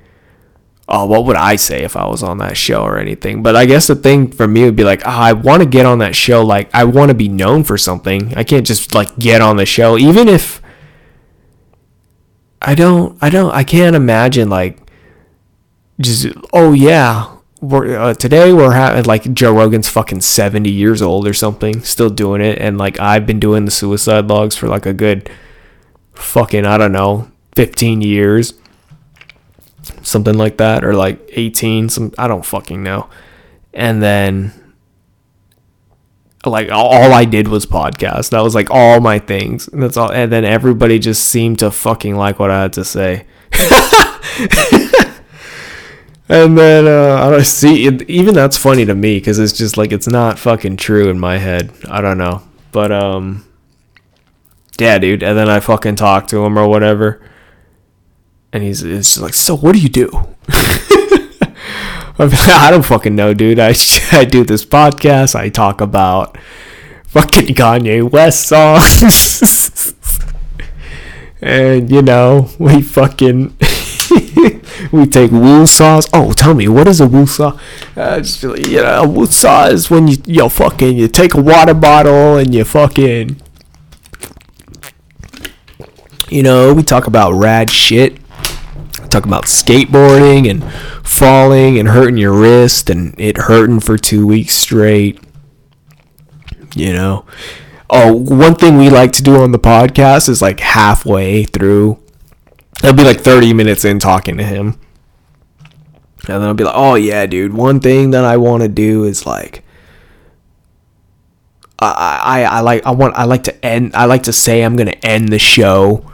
Speaker 1: oh, what would I say if I was on that show or anything? But I guess the thing for me would be like, oh, I want to get on that show. Like, I want to be known for something. I can't just like get on the show, even if I don't, I don't, I can't imagine like just, oh yeah, we're uh, today we're having like Joe Rogan's fucking 70 years old or something, still doing it. And like, I've been doing the suicide logs for like a good fucking, I don't know, 15 years something like that or like 18 some I don't fucking know. And then like all I did was podcast. That was like all my things. And that's all and then everybody just seemed to fucking like what I had to say. and then uh, I don't see it, even that's funny to me cuz it's just like it's not fucking true in my head. I don't know. But um yeah, dude. And then I fucking talk to him or whatever and he's, just like, so what do you do? I'm like, I don't fucking know, dude. I, I do this podcast. I talk about fucking Kanye West songs. and, you know, we fucking. we take woo saws. Oh, tell me, what is a woo saw? Uh, just like, you know, a woo saw is when you, you fucking, you take a water bottle and you fucking. You know, we talk about rad shit talk about skateboarding and falling and hurting your wrist and it hurting for two weeks straight. You know. Oh, one thing we like to do on the podcast is like halfway through. It'll be like 30 minutes in talking to him. And then I'll be like, oh yeah, dude, one thing that I want to do is like I, I, I like I want I like to end I like to say I'm gonna end the show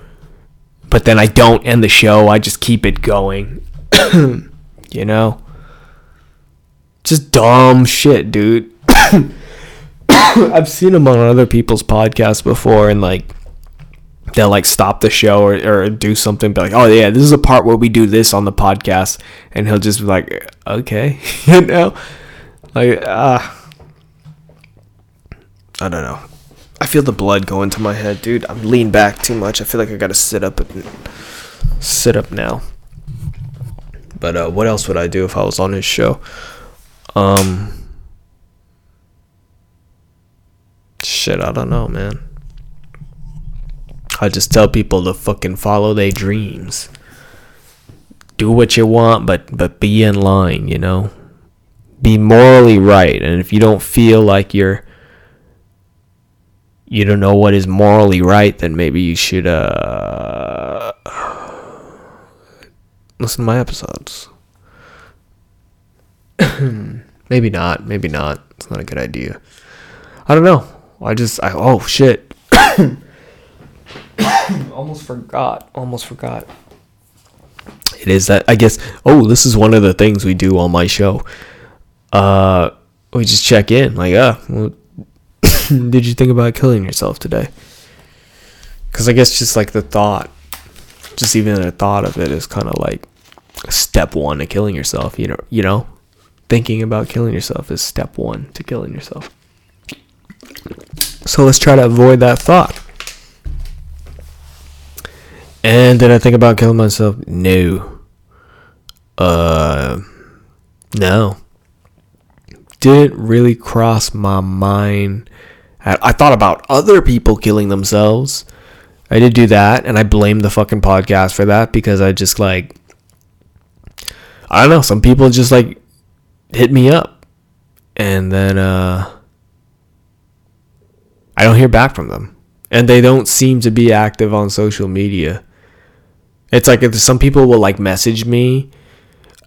Speaker 1: but then I don't end the show. I just keep it going. you know? Just dumb shit, dude. I've seen them on other people's podcasts before and like they'll like stop the show or, or do something be like oh yeah this is a part where we do this on the podcast and he'll just be like okay you know like uh i don't know feel the blood going to my head, dude. I'm leaning back too much. I feel like I gotta sit up and sit up now. But uh, what else would I do if I was on his show? Um, shit, I don't know, man. I just tell people to fucking follow their dreams. Do what you want, but but be in line, you know. Be morally right, and if you don't feel like you're you don't know what is morally right, then maybe you should uh listen to my episodes. maybe not. Maybe not. It's not a good idea. I don't know. I just I oh shit. almost forgot. Almost forgot. It is that I guess oh this is one of the things we do on my show. Uh we just check in like ah what did you think about killing yourself today? Cuz I guess just like the thought just even the thought of it is kind of like step 1 to killing yourself, you know, you know? Thinking about killing yourself is step 1 to killing yourself. So let's try to avoid that thought. And did I think about killing myself? No. Uh, no. Didn't really cross my mind. I, thought about other people killing themselves. I did do that, and I blame the fucking podcast for that because I just like. I don't know. Some people just like hit me up, and then uh, I don't hear back from them, and they don't seem to be active on social media. It's like if some people will like message me,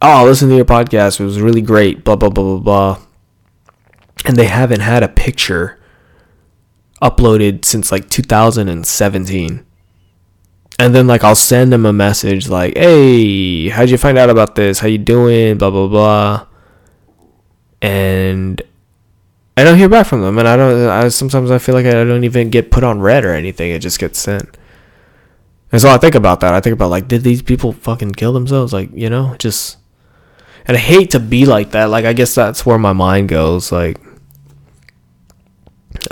Speaker 1: "Oh, listen to your podcast. It was really great." Blah blah blah blah blah, and they haven't had a picture uploaded since like 2017. And then like I'll send them a message like, "Hey, how'd you find out about this? How you doing?" Blah blah blah. And I don't hear back from them, and I don't. I sometimes I feel like I don't even get put on read or anything. It just gets sent. And so I think about that. I think about like, did these people fucking kill themselves? Like, you know, just. And I hate to be like that. Like, I guess that's where my mind goes. Like,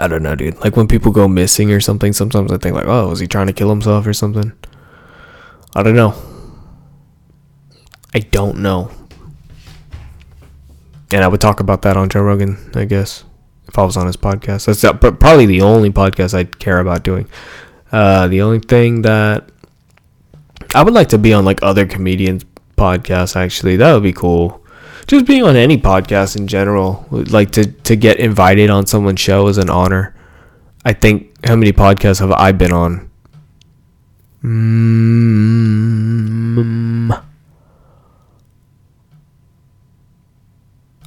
Speaker 1: I don't know, dude. Like when people go missing or something, sometimes I think like, oh, was he trying to kill himself or something? I don't know. I don't know. And I would talk about that on Joe Rogan, I guess, if I was on his podcast. That's probably the only podcast I'd care about doing. Uh, the only thing that I would like to be on like other comedians' podcasts. Actually, that would be cool. Just being on any podcast in general, like to to get invited on someone's show is an honor. I think how many podcasts have I been on? Mm,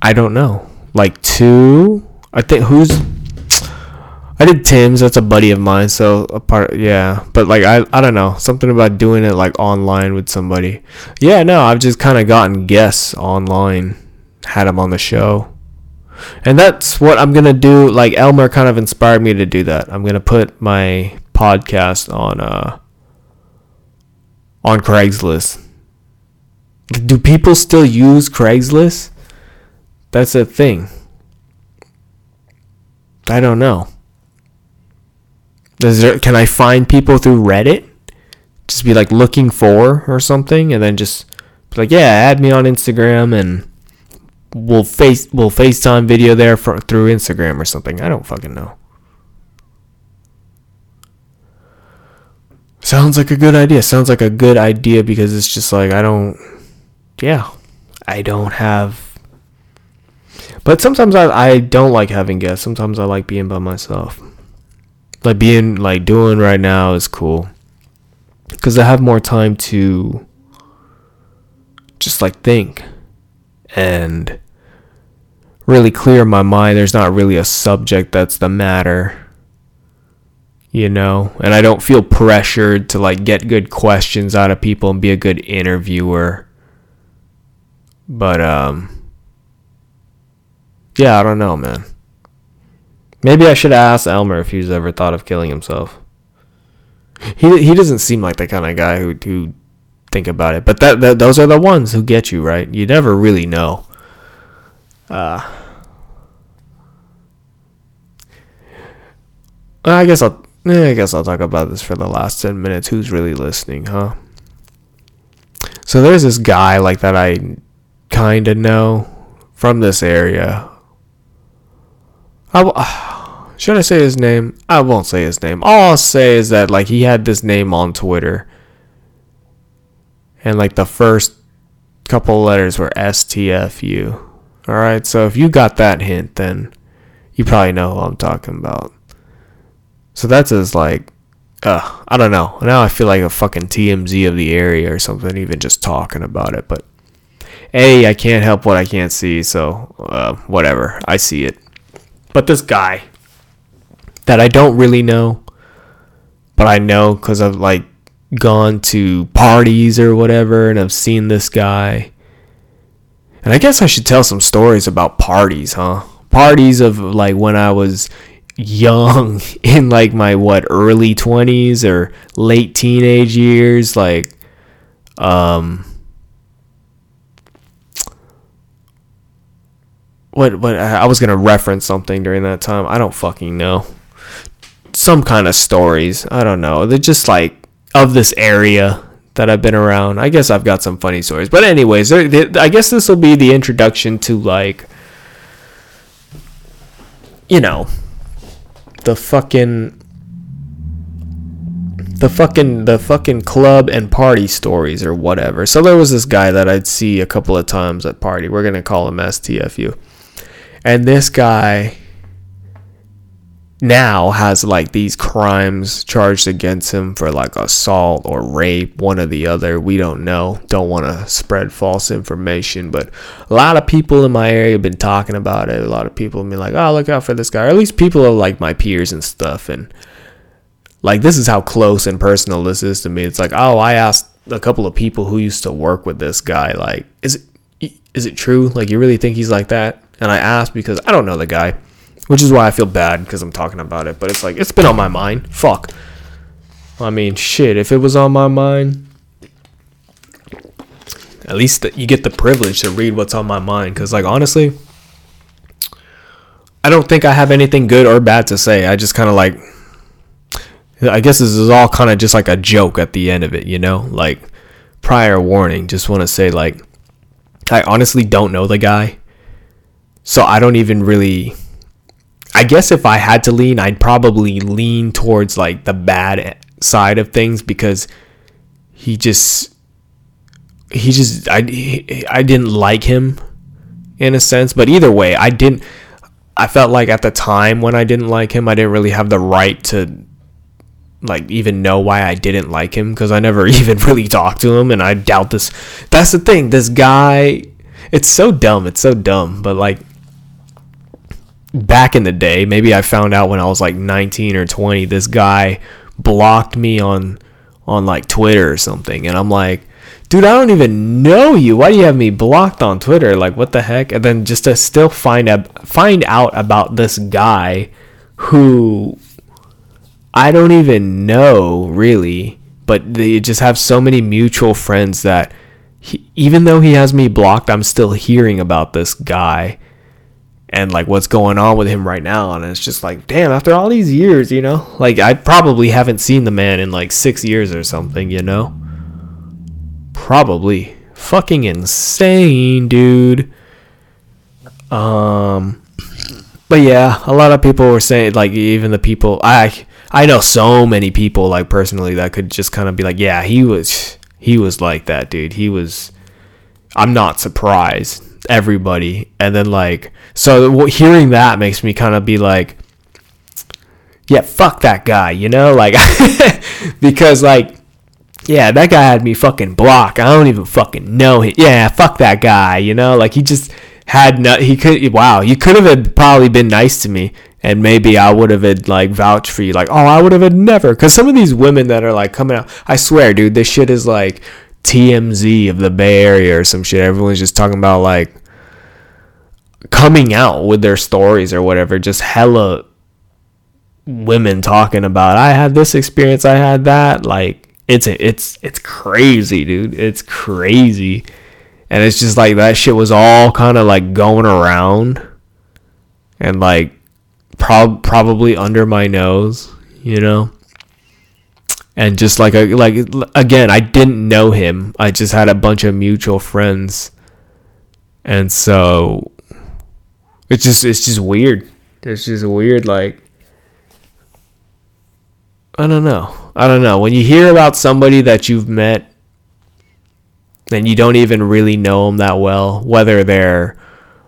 Speaker 1: I don't know. Like two? I think who's I did Tim's, that's a buddy of mine, so a part yeah. But like I I don't know, something about doing it like online with somebody. Yeah, no, I've just kind of gotten guests online, had them on the show. And that's what I'm to do. Like Elmer kind of inspired me to do that. I'm to put my podcast on uh on Craigslist. Do people still use Craigslist? That's a thing. I don't know. There, can I find people through Reddit? Just be like looking for or something, and then just like, yeah, add me on Instagram, and we'll face we'll FaceTime video there for, through Instagram or something. I don't fucking know. Sounds like a good idea. Sounds like a good idea because it's just like I don't. Yeah, I don't have. But sometimes I I don't like having guests. Sometimes I like being by myself like being like doing right now is cool because I have more time to just like think and really clear my mind. There's not really a subject that's the matter, you know, and I don't feel pressured to like get good questions out of people and be a good interviewer. But um yeah, I don't know, man. Maybe I should ask Elmer if he's ever thought of killing himself. He he doesn't seem like the kind of guy who who think about it. But that, that those are the ones who get you right. You never really know. Uh I guess I'll. eh, I guess I'll talk about this for the last ten minutes. Who's really listening, huh? So there's this guy like that I kind of know from this area. I should I say his name? I won't say his name. All I'll say is that like he had this name on Twitter, and like the first couple letters were STFU. All right, so if you got that hint, then you probably know who I'm talking about. So that's his like, uh, I don't know. Now I feel like a fucking TMZ of the area or something, even just talking about it. But a, I can't help what I can't see, so uh, whatever. I see it. But this guy that I don't really know, but I know because I've like gone to parties or whatever, and I've seen this guy. And I guess I should tell some stories about parties, huh? Parties of like when I was young in like my what early 20s or late teenage years like um what what I was gonna reference something during that time. I don't fucking know. Some kind of stories. I don't know. They're just like of this area that I've been around. I guess I've got some funny stories. But anyways, there- I guess this will be the introduction to like, you know, the fucking. The fucking the fucking club and party stories or whatever. So there was this guy that I'd see a couple of times at party. We're gonna call him STFU. And this guy now has like these crimes charged against him for like assault or rape, one or the other. We don't know. Don't want to spread false information, but a lot of people in my area have been talking about it. A lot of people have been like, "Oh, look out for this guy." Or at least people are like my peers and stuff and like this is how close and personal this is to me. It's like, "Oh, I asked a couple of people who used to work with this guy like, is it is it true? Like you really think he's like that?" And I asked because I don't know the guy which is why I feel bad because I'm talking about it. But it's like it's been on my mind. Fuck. I mean, shit. If it was on my mind, at least you get the privilege to read what's on my mind. Because, like, honestly, I don't think I have anything good or bad to say. I just kind of like. I guess this is all kind of just like a joke at the end of it, you know? Like, prior warning. Just want to say, like, I honestly don't know the guy. So I don't even really I guess if I had to lean, I'd probably lean towards like the bad side of things because he just he just I he- I didn't like him in a sense, but either way, I didn't I felt like at the time when I didn't like him, I didn't really have the right to like even know why I didn't like him because I never even really talked to him and I doubt this that's the thing this guy it's so dumb it's so dumb but like back in the day, maybe I found out when I was like 19 or 20, this guy blocked me on on like Twitter or something and I'm like, "Dude, I don't even know you. Why do you have me blocked on Twitter? Like what the heck?" And then just to still find out find out about this guy who I don't even know really, but they just have so many mutual friends that he, even though he has me blocked, I'm still hearing about this guy and like what's going on with him right now and it's just like damn after all these years you know? Like i probably haven't seen the man in like six years or something you know? Probably. Fucking insane dude. Um but yeah a lot of people were saying like even the people i i know so many people like personally that could just kind of be like yeah he was he was like that dude. He was i'm not surprised everybody. And then like so hearing that makes me kind of be like yeah fuck that guy you know? Like because like yeah that guy had me fucking blocked. I don't even fucking know him yeah fuck that guy you know? Like he just had no he could wow you could have probably been nice to me and maybe i would have had like vouched for you. Like oh i would have never because some of these women that are like coming out i swear dude this shit is like TMZ of the Bay Area or some shit. Everyone's just talking about like coming out with their stories or whatever. Just hella women talking about I had this experience, I had that. Like it's it's it's crazy, dude. It's crazy. And it's just like that shit was all kind of like going around and like prob- probably under my nose you know? And just like like again, I didn't know him. I just had a bunch of mutual friends. And so it's just it's just weird. It's just weird like I don't know. I don't know. When you hear about somebody that you've met and you don't even really know them that well, whether they're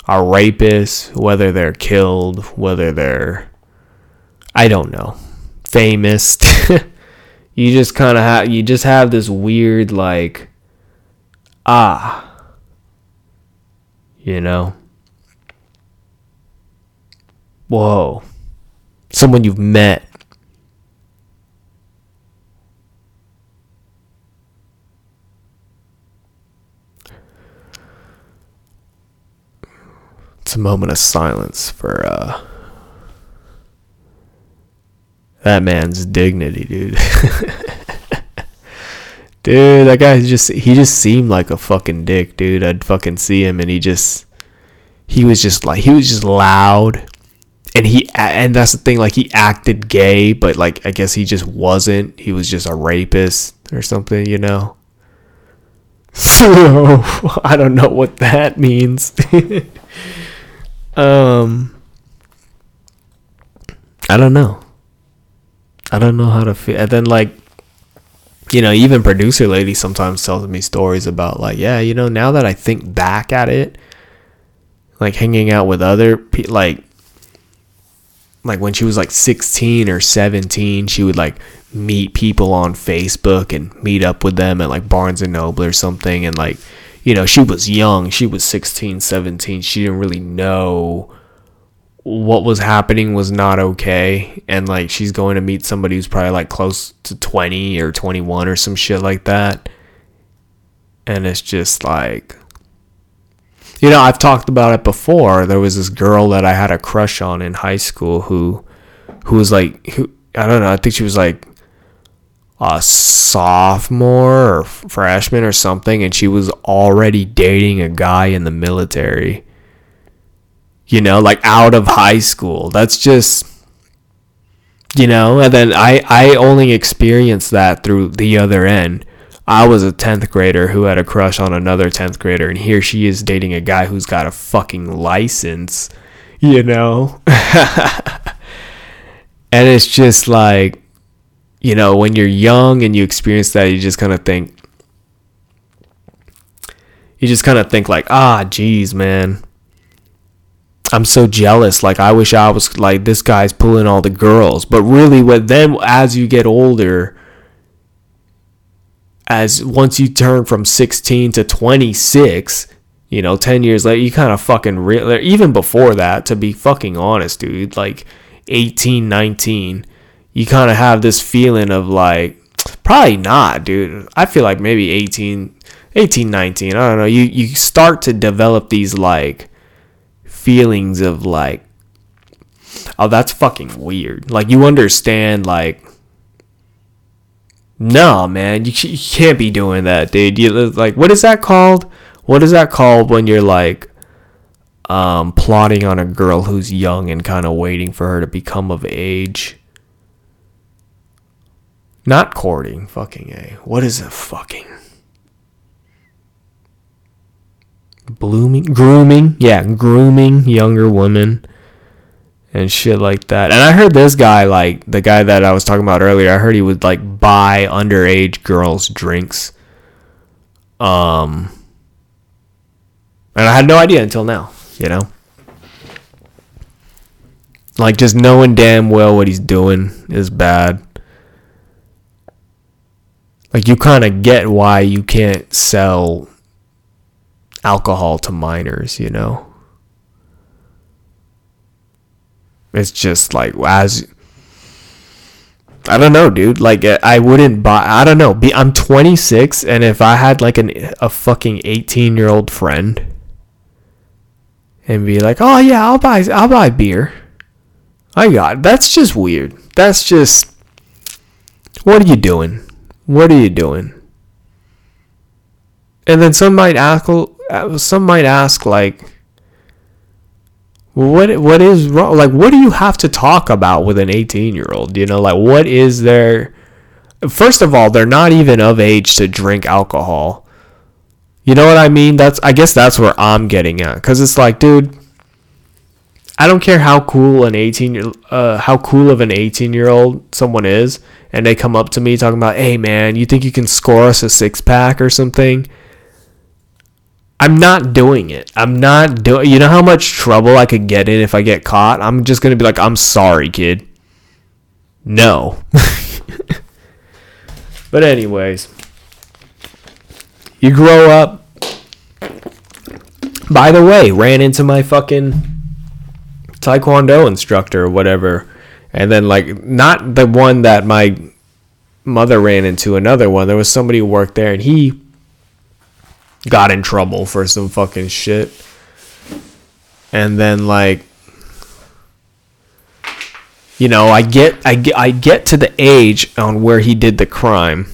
Speaker 1: a rapist, whether they're killed, whether they're I don't know, famous. you just kind of have you just have this weird like ah. You know? Whoa. Someone you've met. It's a moment of silence for uh that man's dignity, dude. dude, that guy just he just seemed like a fucking dick, dude. I'd fucking see him and he just he was just like he was just loud. And he and that's the thing like he acted gay, but like I guess he just wasn't. He was just a rapist or something, you know. So, I don't know what that means. um I don't know. I don't know how to feel. And then like, you know, even producer lady sometimes tells me stories about like, yeah, you know, now that I think back at it, like hanging out with other people, like, like when she was like 16 or 17, she would like meet people on Facebook and meet up with them at like Barnes and Noble or something. And like, you know, she was young. She was 16, 17. She didn't really know what was happening was not okay. And like she's going to meet somebody who's probably like close to 20 or 21 or some shit like that. And it's just like you know i've talked about it before. There was this girl that i had a crush on in high school who who was like who i don't know i think she was like a sophomore or freshman or something. And she was already dating a guy in the military you know, like out of high school. That's just you know, and then I I only experienced that through the other end. I was a 10th grader who had a crush on another 10th grader and here she is dating a guy who's got a fucking license, you know? and it's just like you know, when you're young and you experience that, you just kind of think you just kind of think like, "Ah, geez, man." I'm so jealous. Like I wish I was like this guy's pulling all the girls. But really, when then as you get older, as once you turn from 16 to 26, you know, 10 years later, you kind of fucking real. Even before that, to be fucking honest, dude, like 18, 19, you kind of have this feeling of like, probably not, dude. I feel like maybe 18, 18, 19. I don't know. You you start to develop these like feelings of like oh that's fucking weird. Like you understand like no man you, you can't be doing that dude. You like what is that called? What is that called when you're like um plotting on a girl who's young and kind of waiting for her to become of age? Not courting fucking a. What is a fucking blooming grooming yeah grooming younger women and shit like that. And i heard this guy like the guy that i was talking about earlier i heard he would like buy underage girls drinks. Um and i had no idea until now you know? Like just knowing damn well what he's doing is bad. Like you kind of get why you can't sell alcohol to minors, you know. It's just like as I don't know, dude. Like uh, I wouldn't buy. I don't know. Be I'm 26, and if I had like an a fucking 18 year old friend, and be like, oh yeah, I'll buy I'll buy beer. I got that's just weird. That's just what are you doing? What are you doing? And then some might ask, some might ask like what what is wrong? Like, what do you have to talk about with an 18 year old? You know, like, what is there? First of all, they're not even of age to drink alcohol. You know what I mean? That's I guess that's where I'm getting at, because it's like, dude, I don't care how cool an 18 year uh, how cool of an 18 year old someone is, and they come up to me talking about, hey man, you think you can score us a six pack or something? I'm not doing it. I'm not doing. You know how much trouble I could get in if I get caught. I'm just gonna be like, I'm sorry, kid. No. but anyways, you grow up. By the way, ran into my fucking taekwondo instructor or whatever, and then like not the one that my mother ran into. Another one. There was somebody who worked there, and he got in trouble for some fucking shit. And then like you know, I get I get I get to the age on where he did the crime.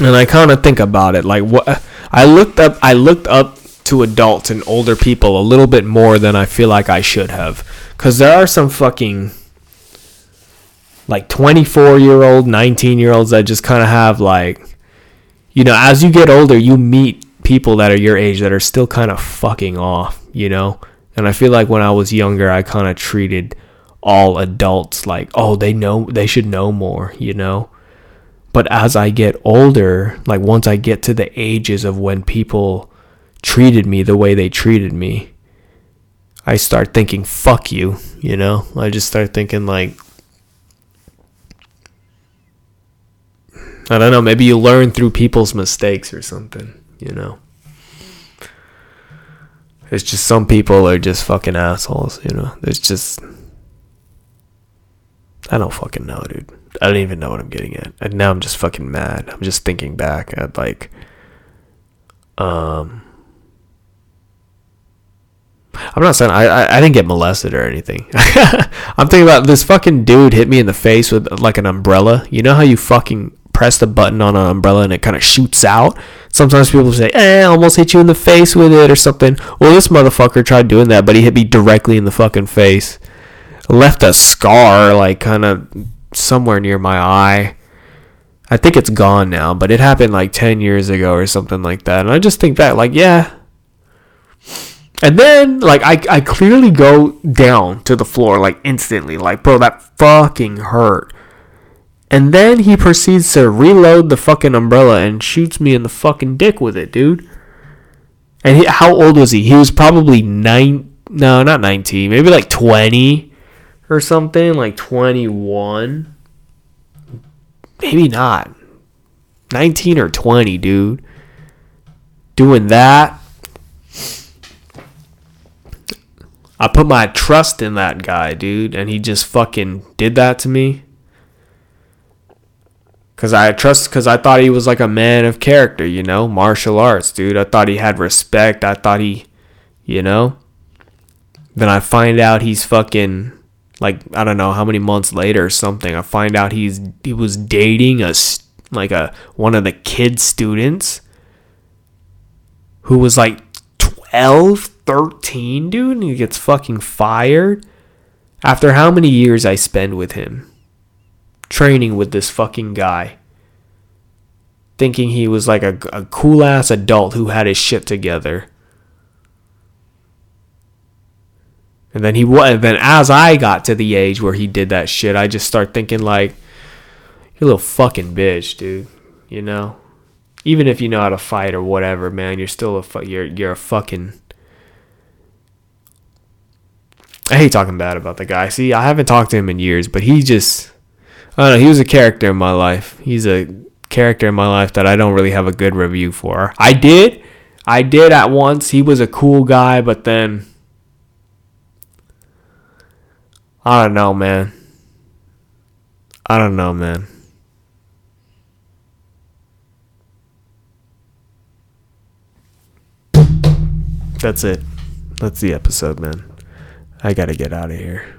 Speaker 1: And I kind of think about it like what I looked up I looked up to adults and older people a little bit more than I feel like I should have cuz there are some fucking like 24 year old 19 year olds that just kind of have like you know, as you get older, you meet people that are your age that are still kind of fucking off, you know? And I feel like when I was younger, I kind of treated all adults like, oh, they know, they should know more, you know? But as I get older, like once I get to the ages of when people treated me the way they treated me, I start thinking, fuck you, you know? I just start thinking, like, I don't know. Maybe you learn through people's mistakes or something, you know? It's just some people are just fucking assholes, you know? There's just. I don't fucking know, dude. I don't even know what I'm getting at. And now I'm just fucking mad. I'm just thinking back at, like. Um. I'm not saying I, I, I didn't get molested or anything. I'm thinking about this fucking dude hit me in the face with like an umbrella. You know how you fucking press the button on an umbrella and it kind of shoots out. Sometimes people say, "Eh, I almost hit you in the face with it" or something. Well, this motherfucker tried doing that, but he hit me directly in the fucking face. Left a scar, like kind of somewhere near my eye. I think it's gone now, but it happened like 10 years ago or something like that. And I just think that, like, yeah. And then, like, I, I clearly go down to the floor, like, instantly. Like, bro, that fucking hurt. And then he proceeds to reload the fucking umbrella and shoots me in the fucking dick with it, dude. And he, how old was he? He was probably nine. No, not nineteen. Maybe like twenty or something. Like twenty-one. Maybe not. Nineteen or twenty, dude. Doing that. I put my trust in that guy, dude, and he just fucking did that to me. Cause I trust, cause I thought he was like a man of character, you know, martial arts, dude. I thought he had respect. I thought he, you know. Then I find out he's fucking, like I don't know how many months later or something. I find out he's he was dating a like a one of the kid students who was like 12, 13, dude, and he gets fucking fired after how many years I spend with him training with this fucking guy. Thinking he was like a, a cool ass adult who had his shit together. And then he was. Then as I got to the age where he did that shit, I just start thinking like, "You're a little fucking bitch, dude." You know, even if you know how to fight or whatever, man, you're still a fu- you're you're a fucking. I hate talking bad about the guy. See, I haven't talked to him in years, but he just I don't know. He was a character in my life. He's a character in my life that I don't really have a good review for. I did, I did at once. He was a cool guy, but then I don't know, man. I don't know, man. That's it. That's the episode, man. I gotta get out of here.